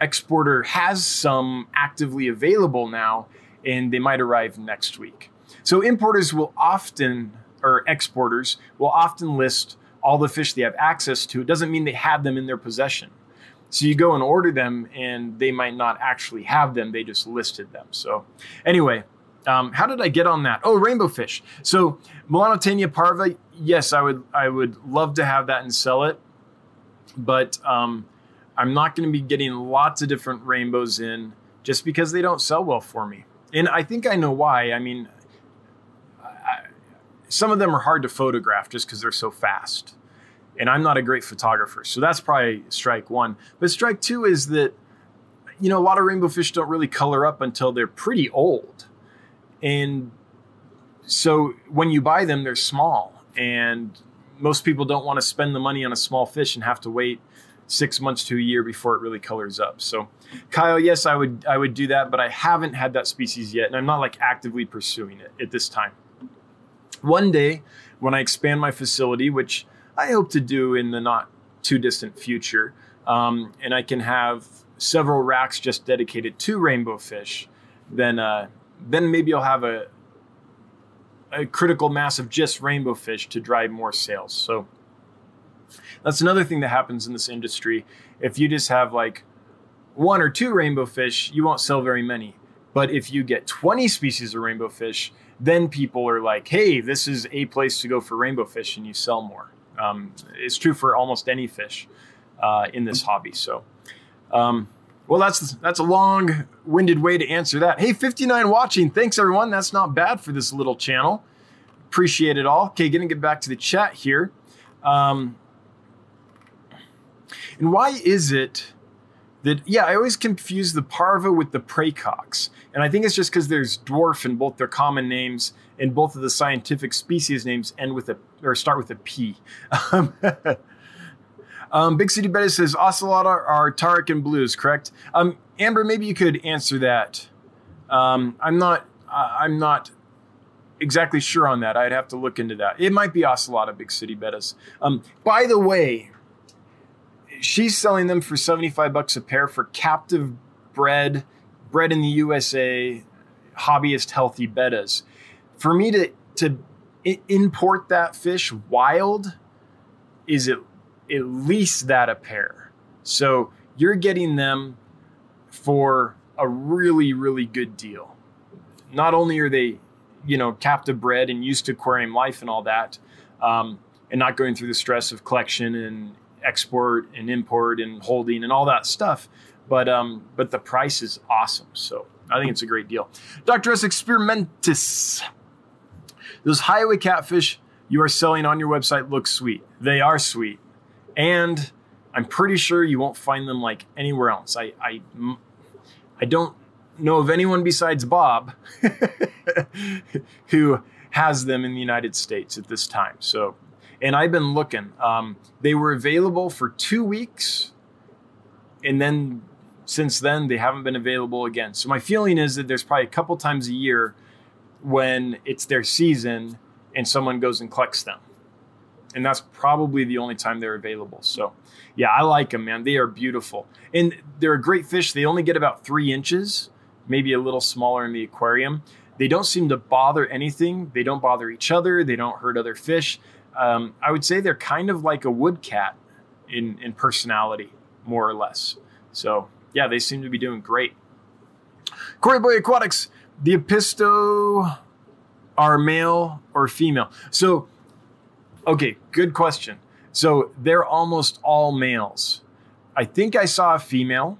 Speaker 1: exporter has some actively available now, and they might arrive next week. So importers will often, or exporters will often list all the fish they have access to. It doesn't mean they have them in their possession. So you go and order them, and they might not actually have them. They just listed them. So anyway, um, how did I get on that? Oh, rainbow fish. So Melanotaenia parva. Yes, I would. I would love to have that and sell it, but um, I'm not going to be getting lots of different rainbows in just because they don't sell well for me. And I think I know why. I mean, I, some of them are hard to photograph just because they're so fast and I'm not a great photographer. So that's probably strike one. But strike two is that, you know, a lot of rainbow fish don't really color up until they're pretty old. And so when you buy them, they're small. And most people don't want to spend the money on a small fish and have to wait six months to a year before it really colors up. So Kyle, yes, I would I would do that, but I haven't had that species yet, and I'm not like actively pursuing it at this time. One day, when I expand my facility, which I hope to do in the not too distant future. Um, and I can have several racks just dedicated to rainbow fish. Then, uh, then maybe I'll have a a critical mass of just rainbow fish to drive more sales. So that's another thing that happens in this industry. If you just have like one or two rainbow fish, you won't sell very many. But if you get 20 species of rainbow fish, then people are like, hey, this is a place to go for rainbow fish, and you sell more. Um, it's true for almost any fish uh, in this hobby. So, um, well, that's that's a long-winded way to answer that. Hey, 59 watching. Thanks everyone. That's not bad for this little channel. Appreciate it all. Okay, gonna get back to the chat here. Um, and why is it that yeah, I always confuse the parva with the praecox, and I think it's just because there's dwarf in both their common names and both of the scientific species names end with a or start with a P. Um, um, Big City Bettas says ocelot are Tarik and blues, correct? Um, Amber, maybe you could answer that. Um, I'm not. Uh, I'm not exactly sure on that. I'd have to look into that. It might be ocelot Big City Bettas. Um, by the way, she's selling them for 75 bucks a pair for captive bred, bred in the USA, hobbyist healthy bettas. For me to to import that fish wild is it at least that a pair. So you're getting them for a really really good deal. Not only are they, you know, captive bred and used to aquarium life and all that, um, and not going through the stress of collection and export and import and holding and all that stuff. But um, but the price is awesome. So I think it's a great deal. Dr. S. Experimentis. Those highway catfish you are selling on your website look sweet. They are sweet. And I'm pretty sure you won't find them like anywhere else. I I, I don't know of anyone besides Bob who has them in the United States at this time. So and I've been looking. Um, they were available for two weeks, and then since then, they haven't been available again. So my feeling is that there's probably a couple times a year when it's their season and someone goes and collects them. And that's probably the only time they're available. So, yeah, I like them, man. They are beautiful. And they're a great fish. They only get about three inches, maybe a little smaller in the aquarium. They don't seem to bother anything. They don't bother each other. They don't hurt other fish. Um, I would say they're kind of like a wood cat in, in personality, more or less. So, yeah, they seem to be doing great. Corey Boy Aquatics, the Apisto are male or female? So, okay, good question. So they're almost all males. I think I saw a female,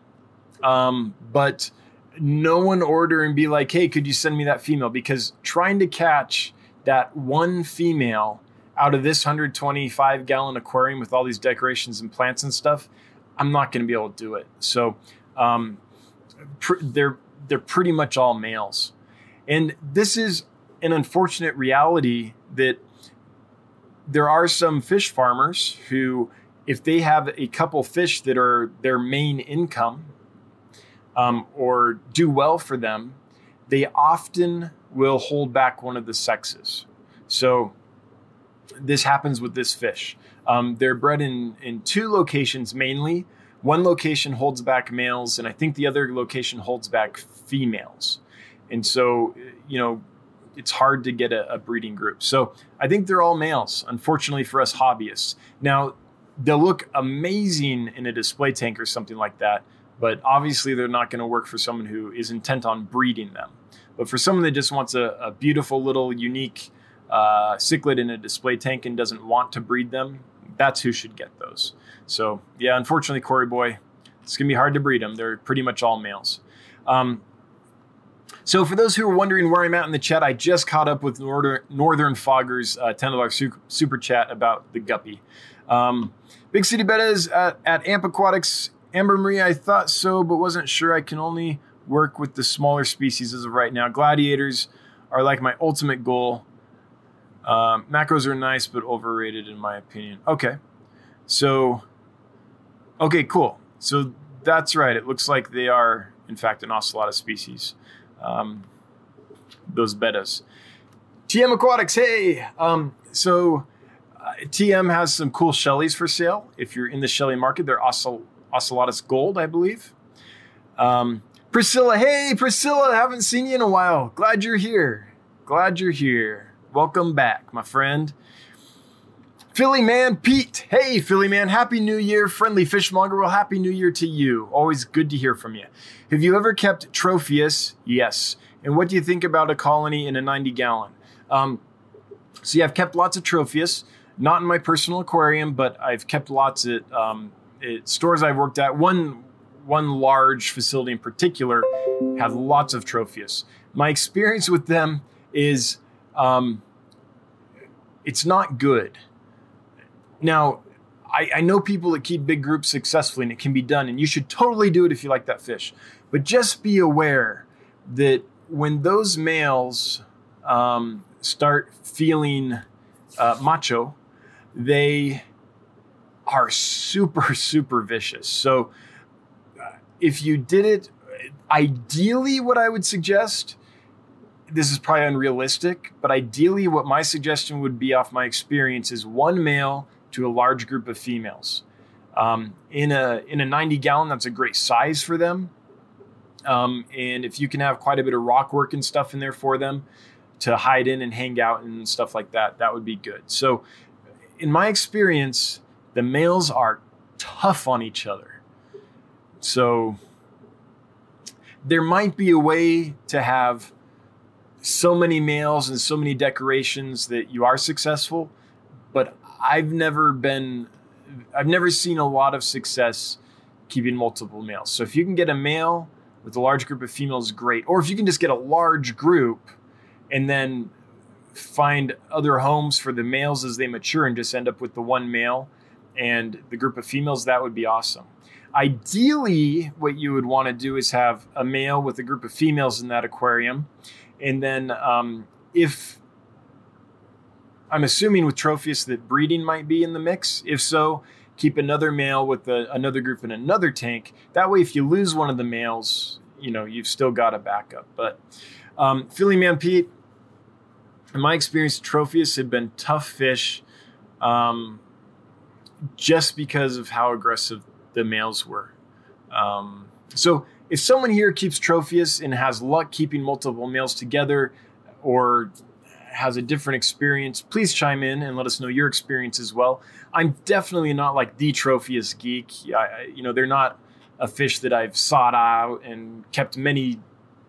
Speaker 1: um, but no one order and be like, hey, could you send me that female? Because trying to catch that one female out of this 125 gallon aquarium with all these decorations and plants and stuff, I'm not going to be able to do it. So um, pr- they're they're pretty much all males, and this is an unfortunate reality that there are some fish farmers who, if they have a couple fish that are their main income um, or do well for them, they often will hold back one of the sexes. So this happens with this fish. Um, they're bred in, in two locations mainly. One location holds back males, and I think the other location holds back females. And so, you know, it's hard to get a, a breeding group. So I think they're all males, unfortunately for us hobbyists. Now, they'll look amazing in a display tank or something like that, but obviously they're not going to work for someone who is intent on breeding them. But for someone that just wants a, a beautiful little unique uh, cichlid in a display tank and doesn't want to breed them, that's who should get those. So yeah, unfortunately, Corey Boy, it's gonna be hard to breed them. They're pretty much all males. Um, so for those who are wondering where I'm at in the chat, I just caught up with Northern, Northern Fogger's uh, $10 super, super chat about the guppy. Um, Big City Bettas at, at Amp Aquatics. Amber Marie, I thought so, but wasn't sure. I can only work with the smaller species as of right now. Gladiators are like my ultimate goal. Um, macros are nice, but overrated in my opinion. Okay. So, okay, cool. So that's right. It looks like they are, in fact, an ocellata species um, those bettas. TM Aquatics, hey! Um, so uh, TM has some cool Shelleys for sale. If you're in the shelly market, they're Ocel- Ocellatus Gold, I believe. Um, Priscilla, hey Priscilla, haven't seen you in a while. Glad you're here. Glad you're here. Welcome back, my friend. Philly Man Pete. Hey, Philly Man. Happy New Year. Friendly fishmonger. Well, Happy New Year to you. Always good to hear from you. Have you ever kept Tropheus? Yes. And what do you think about a colony in a 90 gallon? Um, so, yeah, I've kept lots of Tropheus, not in my personal aquarium, but I've kept lots at, um, at stores I've worked at. One, one large facility in particular had lots of Tropheus. My experience with them is um, it's not good now, I, I, know people that keep big groups successfully and it can be done, and you should totally do it if you like that fish. But just be aware that when those males um, start feeling uh, macho, they are super, super vicious. So uh, if you did it, ideally, what I would suggest this is probably unrealistic, but ideally, what my suggestion would be off my experience is one male to a large group of females. Um, in a in a 90 gallon, that's a great size for them. Um, and if you can have quite a bit of rock work and stuff in there for them to hide in and hang out and stuff like that, that would be good. So, in my experience, the males are tough on each other. So, there might be a way to have so many males and so many decorations that you are successful, but I've never been, I've never seen a lot of success keeping multiple males. So if you can get a male with a large group of females, great. Or if you can just get a large group and then find other homes for the males as they mature and just end up with the one male and the group of females, that would be awesome. Ideally, what you would want to do is have a male with a group of females in that aquarium. And then um, if I'm assuming with Tropheus that breeding might be in the mix. If so, keep another male with a, another group in another tank. That way, if you lose one of the males, you know you've still got a backup. But um, Philly Man Pete, in my experience, Tropheus had been tough fish, um, just because of how aggressive the males were. Um, so if someone here keeps Tropheus and has luck keeping multiple males together, or has a different experience, please chime in and let us know your experience as well. I'm definitely not like the Tropheus geek. I, you know, they're not a fish that I've sought out and kept many,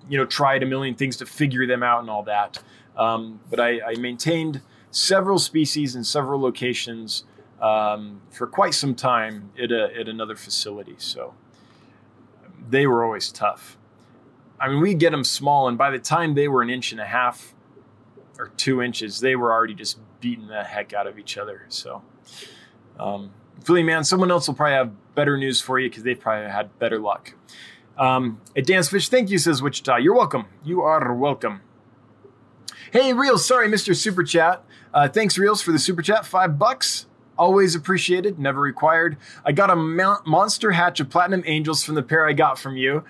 Speaker 1: you know, tried a million things to figure them out and all that. Um, but I, I, maintained several species in several locations um, for quite some time at, a, at another facility. So they were always tough. I mean, we get them small, and by the time they were an inch and a half or two inches, they were already just beating the heck out of each other. So, um, Philly man, someone else will probably have better news for you because they've probably had better luck. Um, at Dan's Fish, thank you, says Wichita. You're welcome. You are welcome. Hey, Reels, sorry, Mr. Super Chat. Uh, thanks, Reels, for the Super Chat. Five bucks. Always appreciated, never required. I got a monster hatch of Platinum Angels from the pair I got from you.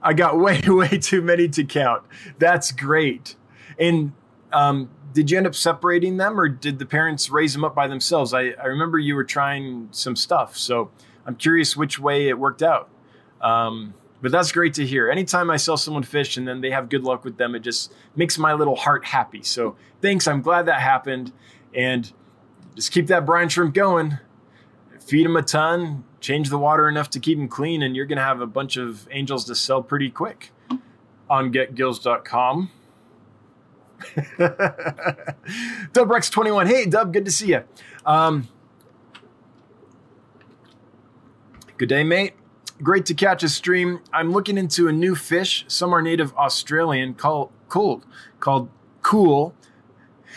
Speaker 1: I got way, way too many to count. That's great. And um, did you end up separating them or did the parents raise them up by themselves? I, I remember you were trying some stuff. So I'm curious which way it worked out. Um, but that's great to hear. Anytime I sell someone fish and then they have good luck with them, it just makes my little heart happy. So thanks. I'm glad that happened. And just keep that brine shrimp going. Feed them a ton, change the water enough to keep them clean, and you're going to have a bunch of angels to sell pretty quick on getgills.com. Dubrex21. Hey, Dub, good to see you. Um, good day, mate. Great to catch a stream. I'm looking into a new fish. Some are native Australian called cool, called cool.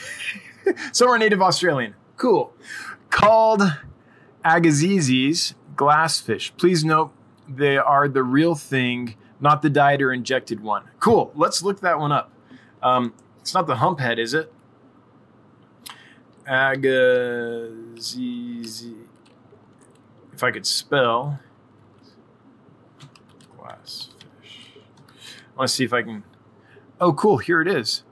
Speaker 1: Some are native Australian. Cool. Called Agassiz glassfish. Please note they are the real thing, not the dyed or injected one. Cool. Let's look that one up. Um, it's not the hump head, is it? Agassiz. If I could spell glassfish. I want to see if I can. Oh, cool. Here it is.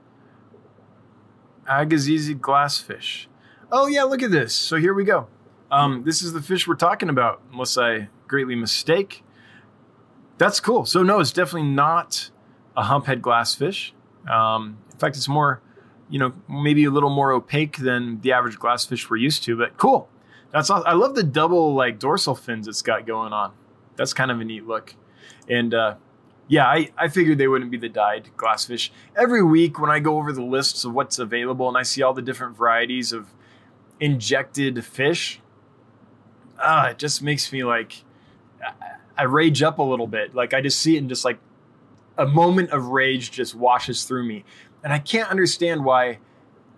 Speaker 1: Agassiz glassfish. Oh, yeah, look at this. So here we go. Um, this is the fish we're talking about, unless I greatly mistake. That's cool. So, no, it's definitely not a humphead glassfish. Um, in fact, it's more, you know, maybe a little more opaque than the average glassfish we're used to, but cool. That's awesome. I love the double like dorsal fins it's got going on. That's kind of a neat look. And uh, yeah, I, I figured they wouldn't be the dyed glassfish. Every week when I go over the lists of what's available and I see all the different varieties of injected fish, uh, it just makes me like I rage up a little bit. Like I just see it and just like a moment of rage just washes through me. And I can't understand why,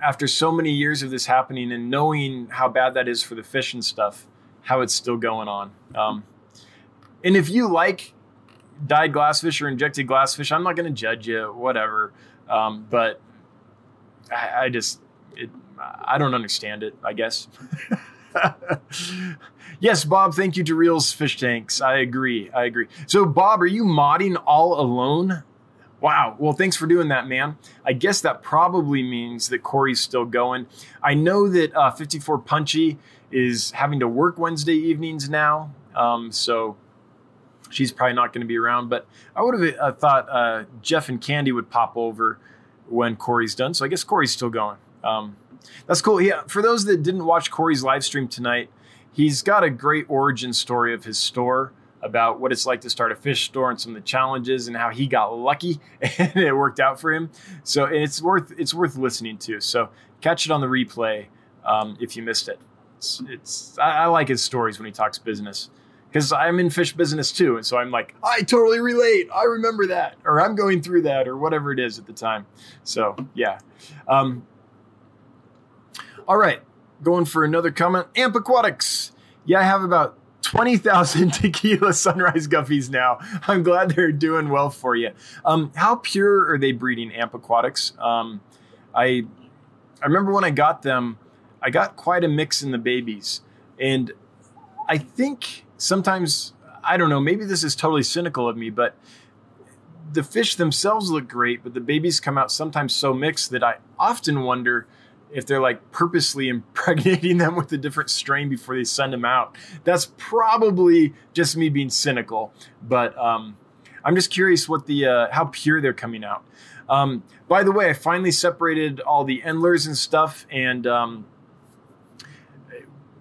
Speaker 1: after so many years of this happening and knowing how bad that is for the fish and stuff, how it's still going on. Um, and if you like dyed glassfish or injected glassfish, I'm not going to judge you, whatever. Um, but I, I just, I don't understand it, I guess. yes, Bob, thank you to Reels Fish Tanks. I agree. I agree. So, Bob, are you modding all alone? Wow. Well, thanks for doing that, man. I guess that probably means that Corey's still going. I know that uh, 54 Punchy is having to work Wednesday evenings now. Um, so she's probably not going to be around. But I would have uh, thought uh, Jeff and Candy would pop over when Corey's done. So I guess Corey's still going. Um, that's cool. Yeah. For those that didn't watch Corey's live stream tonight, he's got a great origin story of his store about what it's like to start a fish store and some of the challenges and how he got lucky and it worked out for him. So it's worth it's worth listening to. So catch it on the replay um, if you missed it. It's, it's I, I, like his stories when he talks business because I'm in fish business too, and so I'm like I totally relate. I remember that, or I'm going through that, or whatever it is at the time. So yeah. Um, all right, going for another comment. Amp Aquatics. Yeah, I have about 20,000 tequila sunrise guppies now. I'm glad they're doing well for you. Um, how pure are they breeding Amp Aquatics? Um, I, I remember when I got them, I got quite a mix in the babies. And I think sometimes I don't know. Maybe this is totally cynical of me, but the fish themselves look great, but the babies come out sometimes so mixed that I often wonder if they're like purposely impregnating them with a different strain before they send them out. That's probably just me being cynical, but um, I'm just curious what the uh, how pure they're coming out. Um, by the way, I finally separated all the endlers and stuff, and um,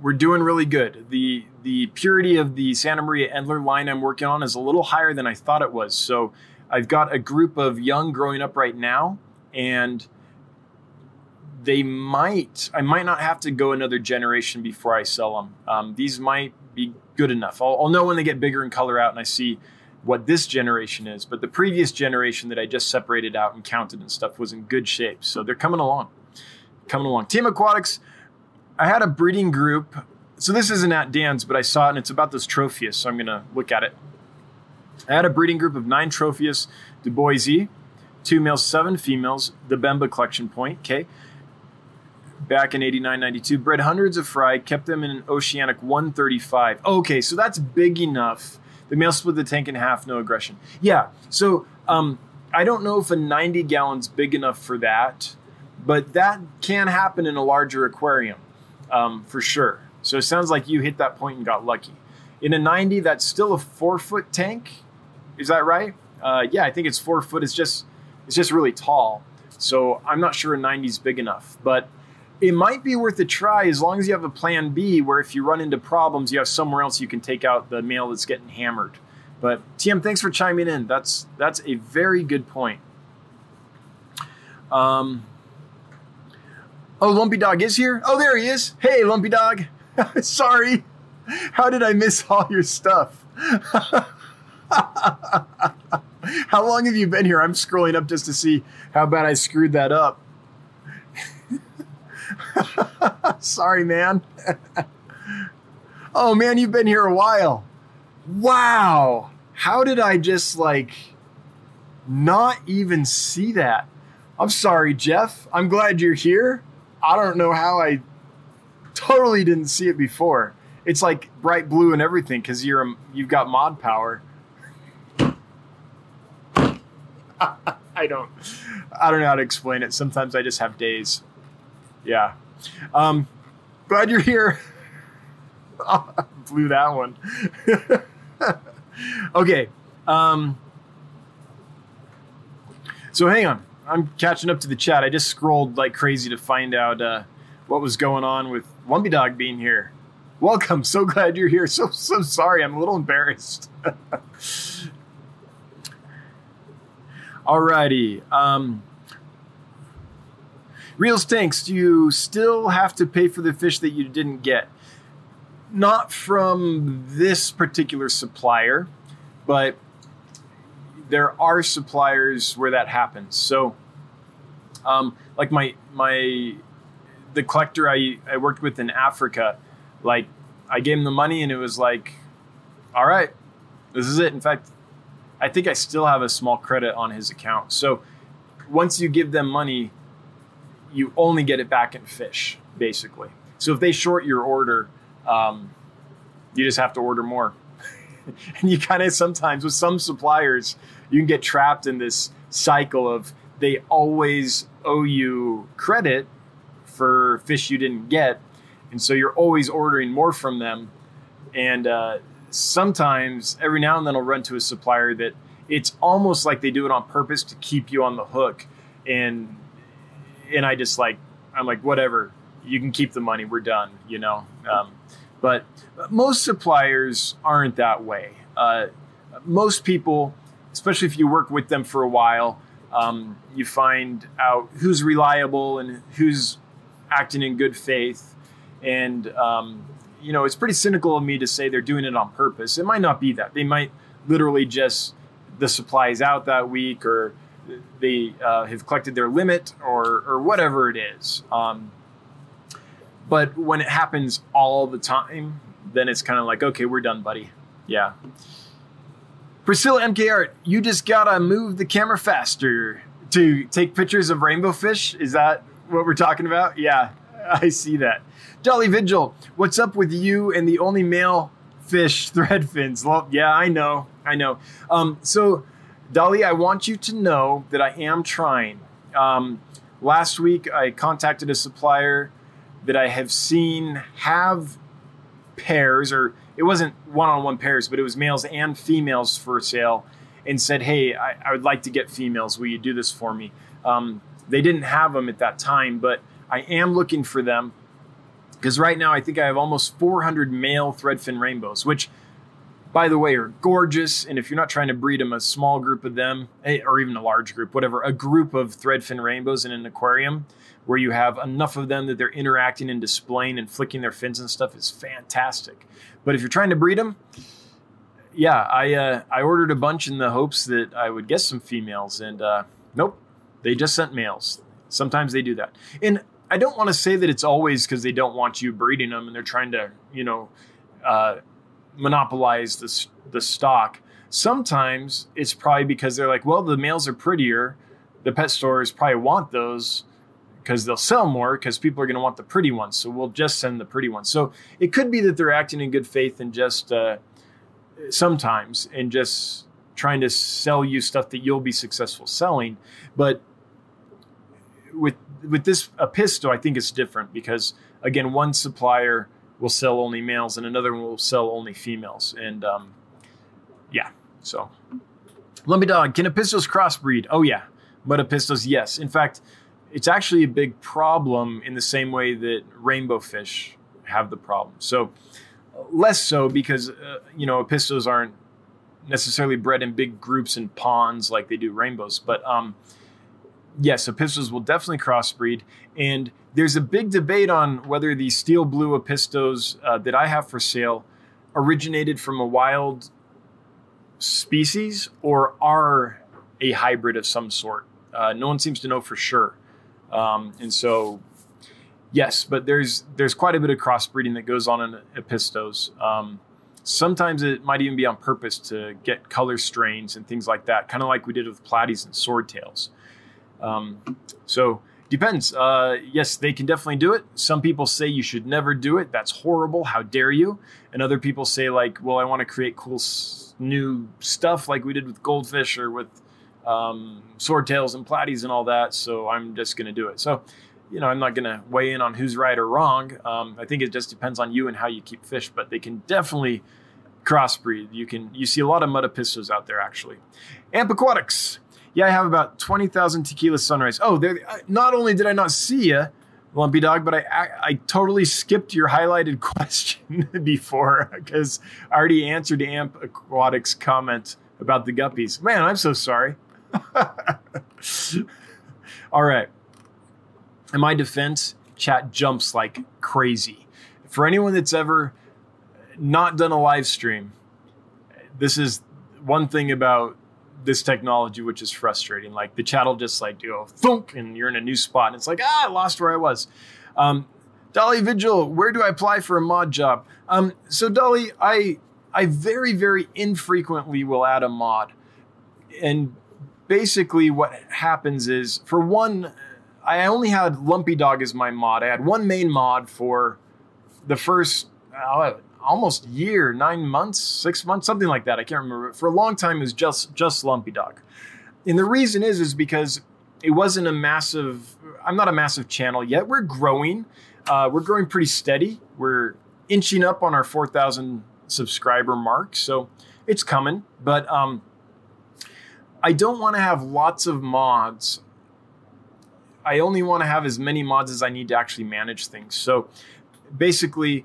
Speaker 1: we're doing really good. the The purity of the Santa Maria Endler line I'm working on is a little higher than I thought it was. So I've got a group of young growing up right now, and they might I might not have to go another generation before I sell them. Um, these might be good enough. I'll, I'll know when they get bigger and color out, and I see what this generation is. But the previous generation that I just separated out and counted and stuff was in good shape. So they're coming along, coming along. TM Aquatics I had a breeding group. So this isn't at Dan's, but I saw it and it's about this Tropheus. So I'm going to look at it. I had a breeding group of nine Tropheus duboisi, two males, seven females, the Bemba collection point. Okay. Back in 89, 92, bred hundreds of fry, kept them in an oceanic 135. Okay, so that's big enough. The male split the tank in half, no aggression. Yeah, so um, I don't know if a 90 gallon's big enough for that, but that can happen in a larger aquarium um, for sure. So it sounds like you hit that point and got lucky. In a 90, that's still a four foot tank. Is that right? Uh, yeah, I think it's four foot. It's just it's just really tall. So I'm not sure a 90 is big enough, but it might be worth a try as long as you have a plan B where if you run into problems, you have somewhere else you can take out the male that's getting hammered. But TM, thanks for chiming in. That's that's a very good point. Um, Oh, Lumpy Dog is here? Oh, there he is. Hey, Lumpy Dog. Sorry. How did I miss all your stuff? how long have you been here? I'm scrolling up just to see how bad I screwed that up. Sorry, man. oh, man, you've been here a while. Wow. How did I just like not even see that? I'm sorry, Jeff. I'm glad you're here. I don't know how I totally didn't see it before. It's like bright blue and everything because you're a, you've got mod power. I don't I don't know how to explain it. Sometimes I just have days. Yeah. Um, glad you're here. blew that one. okay. Um, so hang on. I'm catching up to the chat. I just scrolled like crazy to find out uh, what was going on with Lumpy Dog being here. Welcome. So glad you're here. So so sorry. I'm a little embarrassed. Alrighty. Um, Real stinks. Do you still have to pay for the fish that you didn't get? Not from this particular supplier, but there are suppliers where that happens. So, um, like my my the collector I I worked with in Africa, like I gave him the money and it was like, all right, this is it. In fact, I think I still have a small credit on his account. So once you give them money, you only get it back in fish, basically. So if they short your order, um, you just have to order more. and you kind of sometimes with some suppliers, you can get trapped in this cycle of they always owe you credit for fish you didn't get. And so you're always ordering more from them. And uh, sometimes, every now and then, I'll run to a supplier that it's almost like they do it on purpose to keep you on the hook. And and I just like I'm like whatever, you can keep the money. We're done, you know. Um, but most suppliers aren't that way. Uh, most people, especially if you work with them for a while, um, you find out who's reliable and who's acting in good faith. And, um, you know, it's pretty cynical of me to say they're doing it on purpose. It might not be that. They might literally just, the supply is out that week or they uh, have collected their limit or, or whatever it is. Um, but when it happens all the time, then it's kind of like, okay, we're done, buddy. Yeah. Priscilla MKR, you just gotta move the camera faster to take pictures of rainbow fish. Is that what we're talking about? Yeah, I see that. Dolly Vigil, what's up with you and the only male fish thread fins. Well, yeah, I know, I know. Um, so, Dolly, I want you to know that I am trying. Um, last week, I contacted a supplier that I have seen have pairs, or it wasn't one-on-one pairs, but it was males and females for sale, and said, "Hey, I, I would like to get females. Will you do this for me?" Um, they didn't have them at that time, but I am looking for them because right now I think I have almost 400 male threadfin rainbows, which, by the way, are gorgeous. And if you're not trying to breed them, a small group of them, eh, or even a large group, whatever, a group of threadfin rainbows in an aquarium where you have enough of them that they're interacting and displaying and flicking their fins and stuff is fantastic. But if you're trying to breed them, yeah, I uh, I ordered a bunch in the hopes that I would get some females, and uh, nope, they just sent males. Sometimes they do that, and I don't want to say that it's always because they don't want you breeding them and they're trying to, you know, uh, monopolize the, the stock. Sometimes it's probably because they're like, well, the males are prettier. The pet stores probably want those because they'll sell more because people are going to want the pretty ones. So we'll just send the pretty ones. So it could be that they're acting in good faith and just uh, sometimes and just trying to sell you stuff that you'll be successful selling. But with with this Apisto, I think it's different because again, one supplier will sell only males and another one will sell only females, and um, yeah. So, Lumpy Dog, can Apistos crossbreed? Oh yeah, but Apistos, yes. In fact, it's actually a big problem in the same way that rainbow fish have the problem. So, less so because uh, you know Apistos aren't necessarily bred in big groups and ponds like they do rainbows, but um, yes, Apistos will definitely crossbreed. And there's a big debate on whether the steel blue Apistos uh, that I have for sale originated from a wild species or are a hybrid of some sort. Uh, no one seems to know for sure. Um, and so, yes, but there's there's quite a bit of crossbreeding that goes on in Apistos. Um, sometimes it might even be on purpose to get color strains and things like that, kind of like we did with platies and swordtails. Um, so depends. Uh, yes, they can definitely do it. Some people say you should never do it. That's horrible. How dare you? And other people say like, well, I want to create cool s- new stuff like we did with goldfish or with um, swordtails and platies and all that. So I'm just going to do it. So you know, I'm not going to weigh in on who's right or wrong. Um, I think it just depends on you and how you keep fish, but they can definitely crossbreed. You can you see a lot of Metapistos out there actually. Amp Aquatics. Yeah, I have about 20,000 tequila sunrise. Oh, there, uh, not only did I not see you, Lumpy Dog, but I, I, I totally skipped your highlighted question before because I already answered Amp Aquatics comment about the guppies. Man, I'm so sorry. All right. In my defense, chat jumps like crazy. For anyone that's ever not done a live stream, this is one thing about this technology, which is frustrating. Like the chat will just like go thunk and you're in a new spot. And it's like, ah, I lost where I was. Um, Dolly Vigil, where do I apply for a mod job? Um, so Dolly, I I very, very infrequently will add a mod. And basically what happens is for one, I only had Lumpy Dog as my mod. I had one main mod for the first uh, almost year, nine months, six months, something like that. I can't remember. For a long time, it was just just Lumpy Dog, and the reason is is because it wasn't a massive. I'm not a massive channel yet. We're growing. Uh, we're growing pretty steady. We're inching up on our 4,000 subscriber mark, so it's coming. But um, I don't want to have lots of mods. I only want to have as many mods as I need to actually manage things. So basically,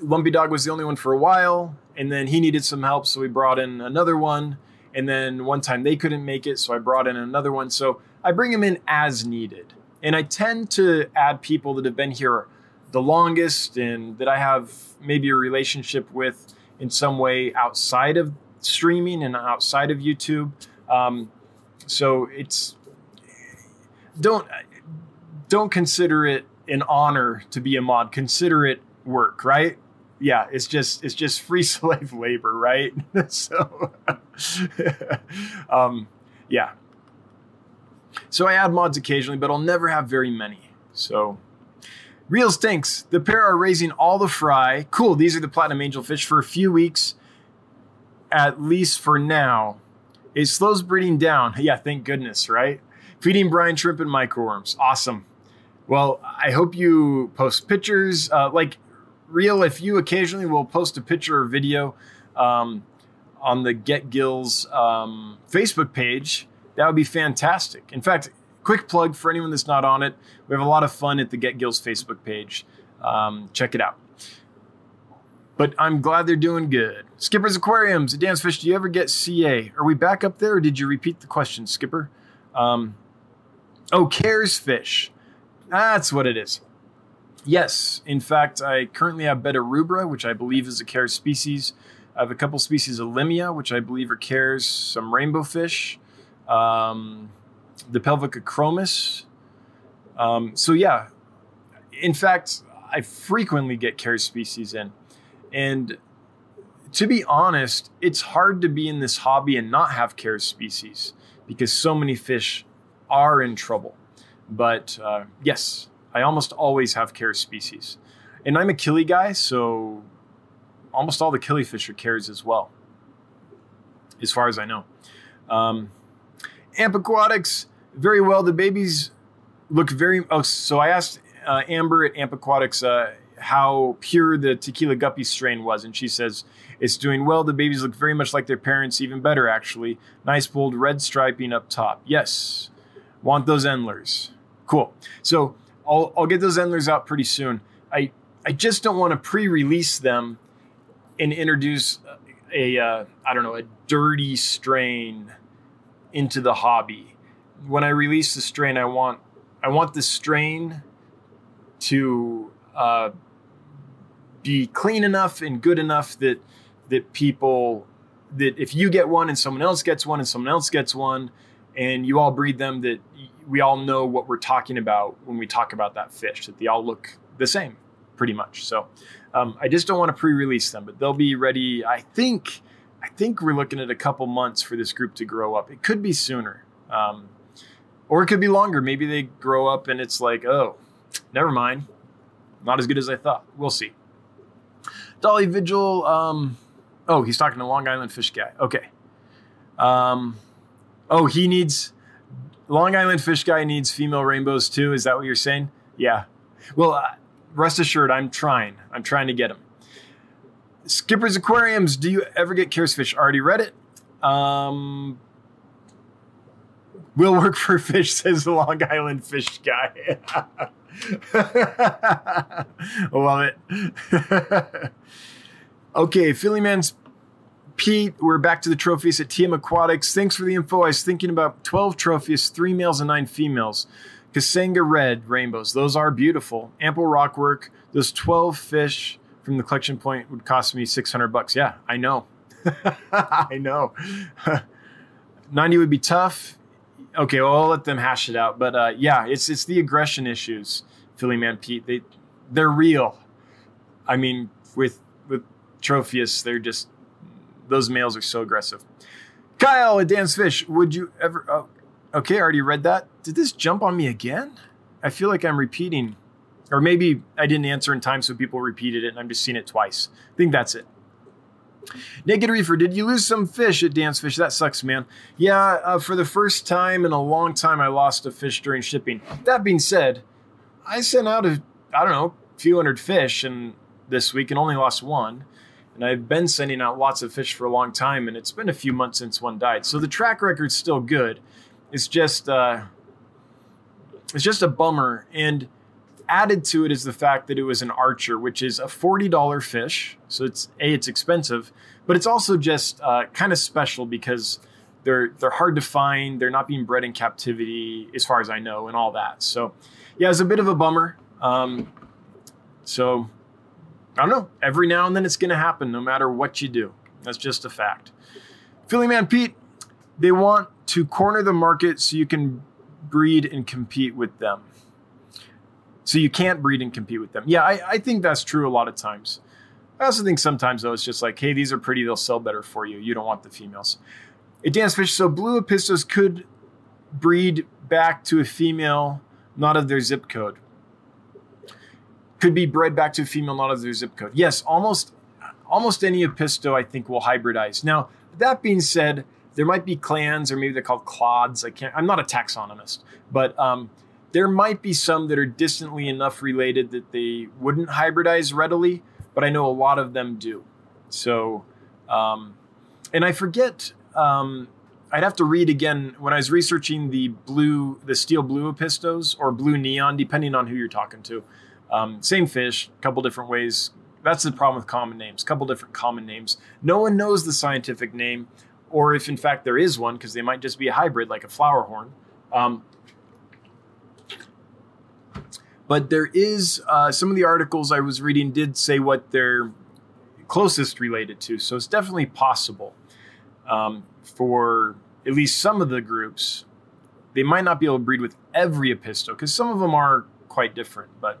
Speaker 1: Lumpy Dog was the only one for a while, and then he needed some help, so we brought in another one. And then one time they couldn't make it, so I brought in another one. So I bring them in as needed. And I tend to add people that have been here the longest and that I have maybe a relationship with in some way outside of streaming and outside of YouTube. Um, so it's don't don't consider it an honor to be a mod. Consider it work, right? Yeah, it's just it's just free slave labor, right? so, um, yeah. So I add mods occasionally, but I'll never have very many. So, Real stinks. The pair are raising all the fry. Cool. These are the platinum angelfish for a few weeks, at least for now. It slows breeding down. Yeah, thank goodness, right? Feeding brine shrimp and microworms. Awesome. Well, I hope you post pictures. Uh, like real, if you occasionally will post a picture or video um, on the Get Gills um, Facebook page, that would be fantastic. In fact, quick plug for anyone that's not on it. We have a lot of fun at the Get Gills Facebook page. Um, check it out. But I'm glad they're doing good. Skipper's Aquariums, Dan's Fish, do you ever get CA? Are we back up there or did you repeat the question, Skipper? Um, oh, Cares Fish. That's what it is. Yes, in fact, I currently have Betta rubra, which I believe is a Cares species. I have a couple species of Limia, which I believe are Cares, some rainbow fish. Um, the pelvic chromis. Um, so yeah, in fact, I frequently get care species in, and to be honest, it's hard to be in this hobby and not have care species because so many fish are in trouble. But uh, yes, I almost always have care species, and I'm a killie guy, so almost all the killifish are cares as well, as far as I know. Um, Amp Aquatics very well. The babies look very. Oh, so I asked uh, Amber at Amp Aquatics uh, how pure the Tequila Guppy strain was, and she says it's doing well. The babies look very much like their parents, even better actually. Nice bold red striping up top. Yes, want those Endlers. Cool. So I'll I'll get those Endlers out pretty soon. I I just don't want to pre-release them and introduce a uh, I don't know a dirty strain into the hobby when I release the strain, I want I want the strain to uh, be clean enough and good enough that that people that if you get one and someone else gets one and someone else gets one and you all breed them that we all know what we're talking about when we talk about that fish that they all look the same pretty much so um, i just don't want to pre-release them but they'll be ready i think i think we're looking at a couple months for this group to grow up it could be sooner um, or it could be longer. Maybe they grow up and it's like, oh, never mind. Not as good as I thought. We'll see. Dolly Vigil. Um, oh, he's talking to Long Island Fish Guy. Okay. Um, oh, he needs Long Island Fish Guy needs female rainbows too. Is that what you're saying? Yeah. Well, uh, rest assured, I'm trying. I'm trying to get them. Skipper's Aquariums. Do you ever get Cares Fish? Already read it. Um, Will work for fish, says the Long Island fish guy. Love it. okay, Philly Man's Pete, we're back to the trophies at TM Aquatics. Thanks for the info. I was thinking about 12 trophies, three males and nine females. Kasanga red rainbows. Those are beautiful. Ample rock work. Those 12 fish from the collection point would cost me 600 bucks. Yeah, I know. I know. 90 would be tough okay, well, I'll let them hash it out. But uh, yeah, it's it's the aggression issues, Philly man Pete. They they're real. I mean, with with Tropheus, they're just those males are so aggressive. Kyle at Dan's Fish, would you ever? Oh, okay, I already read that. Did this jump on me again? I feel like I'm repeating, or maybe I didn't answer in time, so people repeated it, and I'm just seeing it twice. I think that's it. Naked Reefer, did you lose some fish at Dan's Fish? That sucks, man. Yeah, uh, for the first time in a long time, I lost a fish during shipping. That being said, I sent out a, I don't know, few hundred fish and this week and only lost one. And I've been sending out lots of fish for a long time, and it's been a few months since one died. So the track record's still good. It's just, uh, it's just a bummer. And added to it is the fact that it was an archer, which is a $40 fish. So it's a it's expensive, but it's also just uh, kind of special because they're they're hard to find. They're not being bred in captivity, as far as I know, and all that. So yeah, it's a bit of a bummer. Um, so I don't know. Every now and then it's going to happen, no matter what you do. That's just a fact. Philly Man Pete, they want to corner the market so you can breed and compete with them. So you can't breed and compete with them. Yeah, I, I think that's true a lot of times. I also think sometimes though it's just like, hey, these are pretty, they'll sell better for you. You don't want the females. A Dan's Fish. So blue apistos could breed back to a female, not of their zip code. Could be bred back to a female, not of their zip code. Yes, almost almost any Apisto I think will hybridize. Now, that being said, there might be clans or maybe they're called clades. I can't. I'm not a taxonomist, but um, there might be some that are distantly enough related that they wouldn't hybridize readily. But I know a lot of them do. So, um, and I forget. Um, I'd have to read again when I was researching the blue, the steel blue Apistos or blue neon, depending on who you're talking to. Um, same fish, a couple different ways. That's the problem with common names. A couple different common names. No one knows the scientific name, or if in fact there is one, because they might just be a hybrid, like a flower horn. Um, but there is uh, some of the articles I was reading did say what they're closest related to, so it's definitely possible um, for at least some of the groups. They might not be able to breed with every Apisto because some of them are quite different, but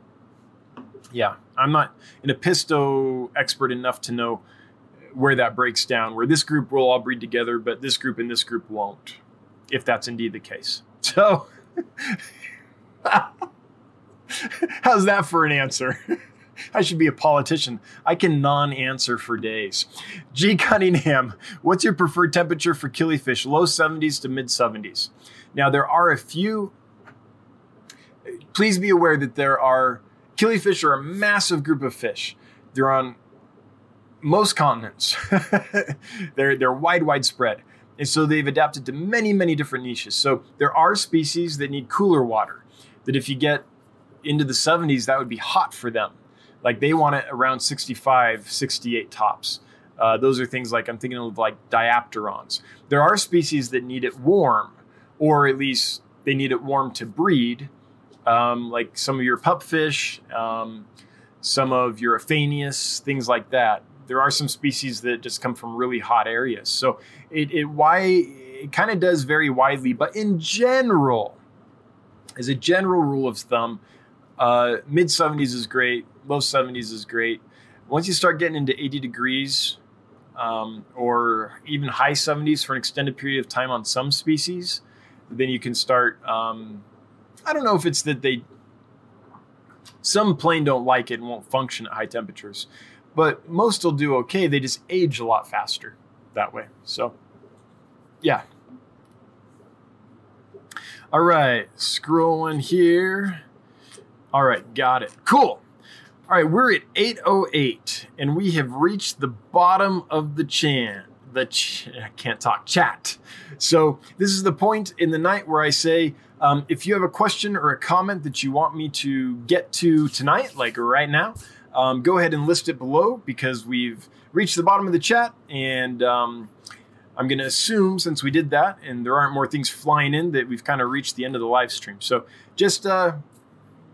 Speaker 1: yeah, I'm not an Apisto expert enough to know where that breaks down, where this group will all breed together, but this group and this group won't, if that's indeed the case. So, how's that for an answer? I should be a politician. I can non answer for days. G. Cunningham, what's your preferred temperature for killifish? Low 70s to mid 70s. Now, there are a few. Please be aware that there are Killifish are a massive group of fish. They're on most continents. they're they're wide widespread. And so they've adapted to many, many different niches. So there are species that need cooler water. That if you get into the 70s, that would be hot for them. Like they want it around 65, 68 tops. Uh, those are things like I'm thinking of like diapterons. There are species that need it warm, or at least they need it warm to breed um, like some of your pupfish, um, some of your Aphanius, things like that. There are some species that just come from really hot areas. So it, it why it kind of does vary widely, but in general, as a general rule of thumb, uh, mid 70s is great, low 70s is great. Once you start getting into 80 degrees um, or even high 70s for an extended period of time on some species, then you can start um, I don't know if it's that they some plane don't like it and won't function at high temperatures, but most will do okay. They just age a lot faster that way. So, yeah. All right, scrolling here. All right, got it. Cool. All right, we're at 808 and we have reached the bottom of the chan the ch- I can't talk chat. So, this is the point in the night where I say um, if you have a question or a comment that you want me to get to tonight, like right now, um, go ahead and list it below because we've reached the bottom of the chat. And um, I'm going to assume, since we did that and there aren't more things flying in, that we've kind of reached the end of the live stream. So just uh,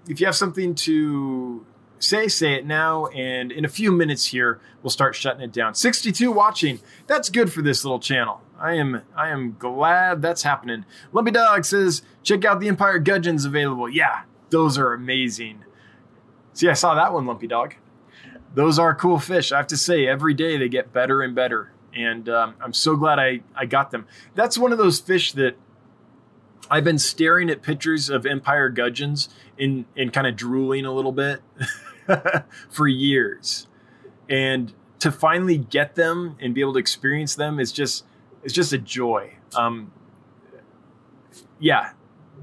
Speaker 1: if you have something to say, say it now. And in a few minutes here, we'll start shutting it down. 62 watching. That's good for this little channel. I am I am glad that's happening. Lumpy Dog says, check out the Empire Gudgeons available. Yeah, those are amazing. See, I saw that one, Lumpy Dog. Those are cool fish. I have to say, every day they get better and better. And um, I'm so glad I, I got them. That's one of those fish that I've been staring at pictures of Empire Gudgeons and, and kind of drooling a little bit for years. And to finally get them and be able to experience them is just it's just a joy. Um, yeah,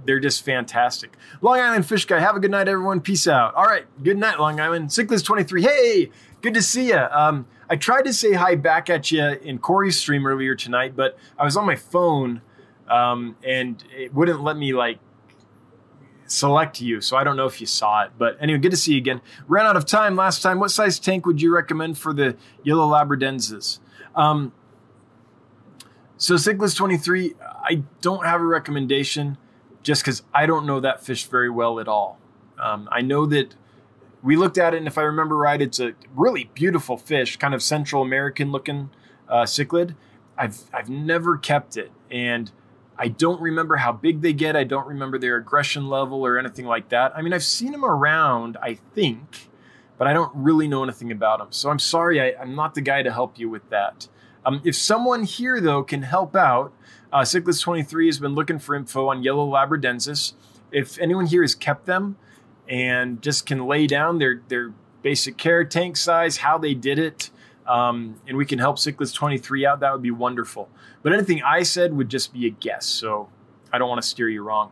Speaker 1: they're just fantastic. Long Island Fish Guy, have a good night, everyone. Peace out. All right, good night, Long Island. Sickless23, hey, good to see you. Um, I tried to say hi back at you in Corey's stream earlier tonight, but I was on my phone um, and it wouldn't let me like select you. So I don't know if you saw it, but anyway, good to see you again. Ran out of time last time. What size tank would you recommend for the yellow labradensis? Um, so Sickless 23, I don't have a recommendation just because I don't know that fish very well at all. Um, I know that we looked at it, and if I remember right, it's a really beautiful fish, kind of Central American looking uh, cichlid. I've I've never kept it, and I don't remember how big they get. I don't remember their aggression level or anything like that. I mean, I've seen them around, I think, but I don't really know anything about them. So I'm sorry, I, I, am not the guy to help you with that. Um, if someone here, though, can help out, uh, Sickless23 has been looking for info on yellow labradensis. If anyone here has kept them, and just can lay down their their basic care tank size, how they did it, um, and we can help Cichlids 23 out, that would be wonderful. But anything I said would just be a guess, so I don't want to steer you wrong.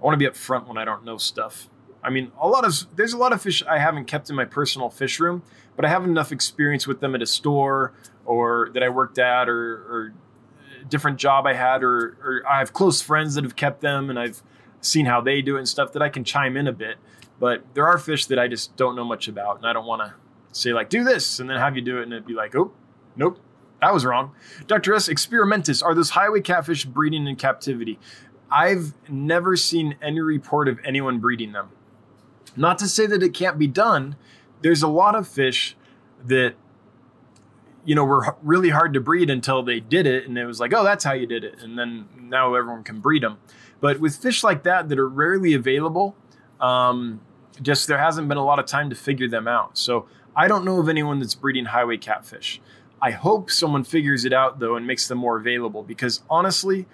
Speaker 1: I want to be upfront when I don't know stuff. I mean, a lot of there's a lot of fish I haven't kept in my personal fish room, but I have enough experience with them at a store or that I worked at or, or different job I had, or, or I have close friends that have kept them, and I've seen how they do it and stuff that I can chime in a bit. But there are fish that I just don't know much about, and I don't want to say like do this and then have you do it and it'd be like oh nope that was wrong. Dr. S. Experimentus are those highway catfish breeding in captivity? I've never seen any report of anyone breeding them. Not to say that it can't be done. There's a lot of fish that you know were really hard to breed until they did it and it was like oh that's how you did it and then now everyone can breed them but with fish like that that are rarely available um, just there hasn't been a lot of time to figure them out. So i don't know of anyone that's breeding highway catfish. I hope someone figures it out though and makes them more available because honestly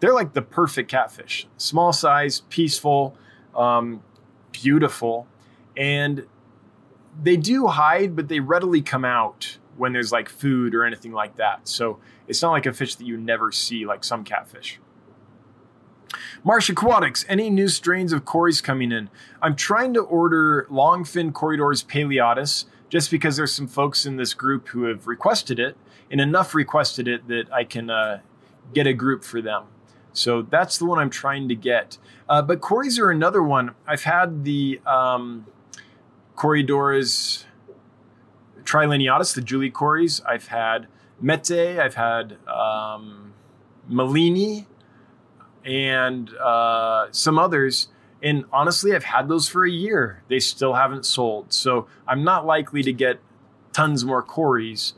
Speaker 1: they're like the perfect catfish. Small size peaceful um, beautiful and they do hide but they readily come out when there's like food or anything like that. So it's not like a fish that you never see like some catfish. Marsh Aquatics, any new strains of Cories coming in? I'm trying to order longfin Corydoras paleatus just because there's some folks in this group who have requested it and enough requested it that I can uh, get a group for them. So that's the one I'm trying to get. Uh, but Cories are another one. I've had the um, Corydoras Trilineatus, the Julie Cories. I've had metae. I've had um, melini and uh, some others. And honestly, I've had those for a year. They still haven't sold. So I'm not likely to get tons more Cories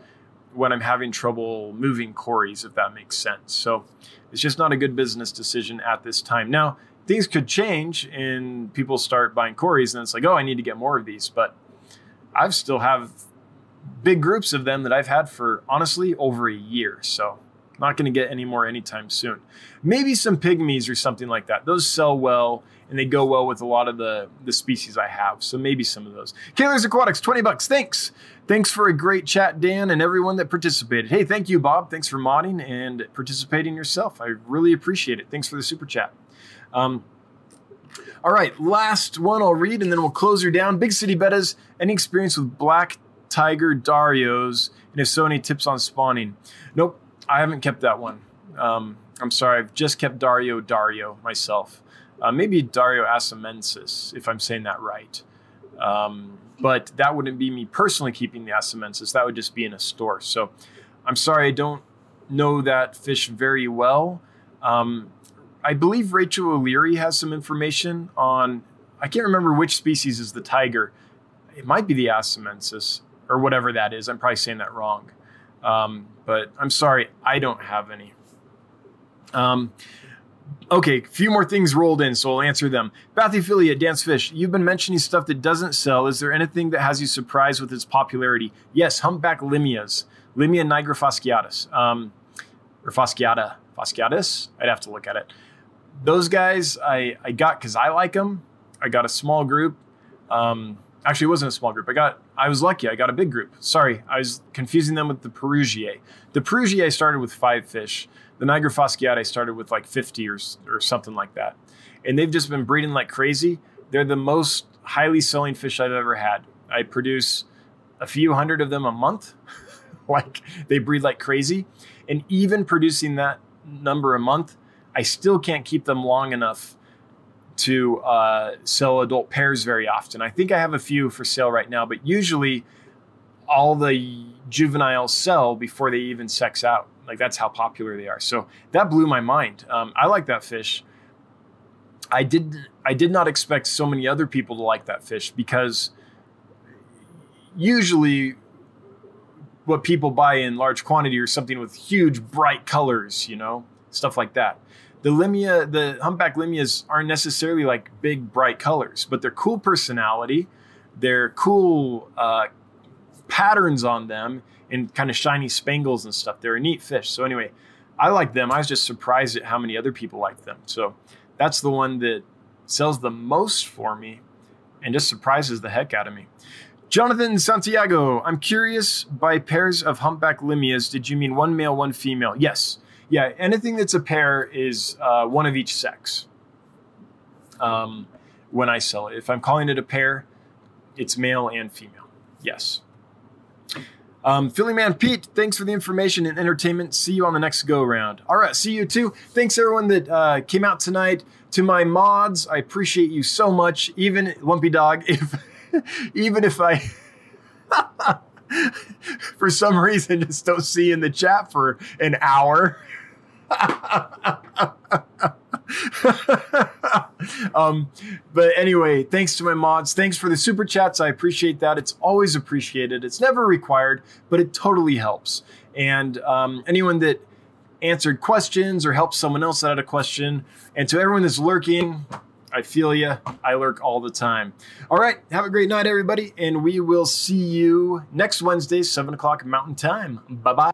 Speaker 1: when I'm having trouble moving Cories, if that makes sense. So it's just not a good business decision at this time. Now, things could change and people start buying Cories, and it's like, oh, I need to get more of these. But I've still have big groups of them that I've had for honestly over a year. So not going to get any more anytime soon. Maybe some pygmies or something like that. Those sell well and they go well with a lot of the, the species I have. So maybe some of those. Kaler's Aquatics, 20 bucks. Thanks. Thanks for a great chat, Dan, and everyone that participated. Hey, thank you, Bob. Thanks for modding and participating yourself. I really appreciate it. Thanks for the super chat. Um, all right, last one I'll read and then we'll close her down. Big City Bettas, any experience with black tiger Darios? And if so, any tips on spawning? Nope, I haven't kept that one. Um, I'm sorry, I've just kept Dario Dario myself. Uh, maybe Dario asamensis, if I'm saying that right. Um, but that wouldn't be me personally keeping the asamensis. That would just be in a store. So I'm sorry, I don't know that fish very well. Um, I believe Rachel O'Leary has some information on, I can't remember which species is the tiger. It might be the asamensis or whatever that is. I'm probably saying that wrong. Um, but I'm sorry, I don't have any. Um, okay, a few more things rolled in, so I'll answer them. Bathyphilia, Dan's Fish, you've been mentioning stuff that doesn't sell. Is there anything that has you surprised with its popularity? Yes, humpback limias, Limia nigra fasciatus, um, or fasciata, fasciatus. I'd have to look at it. Those guys I, I got because I like them. I got a small group. Um, actually, it wasn't a small group. I got I was lucky. I got a big group. Sorry, I was confusing them with the Perugiae. The Perugiae started with five fish. The Niger fasciata started with like 50 or, or something like that. And they've just been breeding like crazy. They're the most highly selling fish I've ever had. I produce a few hundred of them a month. like they breed like crazy. And even producing that number a month, I still can't keep them long enough to uh, sell adult pairs very often. I think I have a few for sale right now, but usually all the juveniles sell before they even sex out. Like that's how popular they are. So that blew my mind. Um, I like that fish. I did I did not expect so many other people to like that fish because usually what people buy in large quantity are something with huge bright colors, you know, stuff like that the limia, the humpback limias aren't necessarily like big bright colors, but they're cool personality. They're cool uh, patterns on them and kind of shiny spangles and stuff. They're a neat fish. So anyway, I like them. I was just surprised at how many other people like them. So that's the one that sells the most for me. and just surprises the heck out of me. Jonathan Santiago, I'm curious by pairs of humpback limias, did you mean one male, one female? Yes. Yeah, anything that's a pair is uh, one of each sex um, when I sell it. If I'm calling it a pair, it's male and female. Yes. Um, Philly Man Pete, thanks for the information and entertainment. See you on the next go round. All right, see you too. Thanks everyone that uh, came out tonight. To my mods, I appreciate you so much. Even Lumpy Dog, if even if I for some reason just don't see in the chat for an hour. um, but anyway, thanks to my mods. Thanks for the super chats. I appreciate that. It's always appreciated. It's never required, but it totally helps. And um, anyone that answered questions or helped someone else out a question, and to everyone that's lurking, I feel you. I lurk all the time. All right. Have a great night, everybody. And we will see you next Wednesday, 7 o'clock Mountain Time. Bye bye.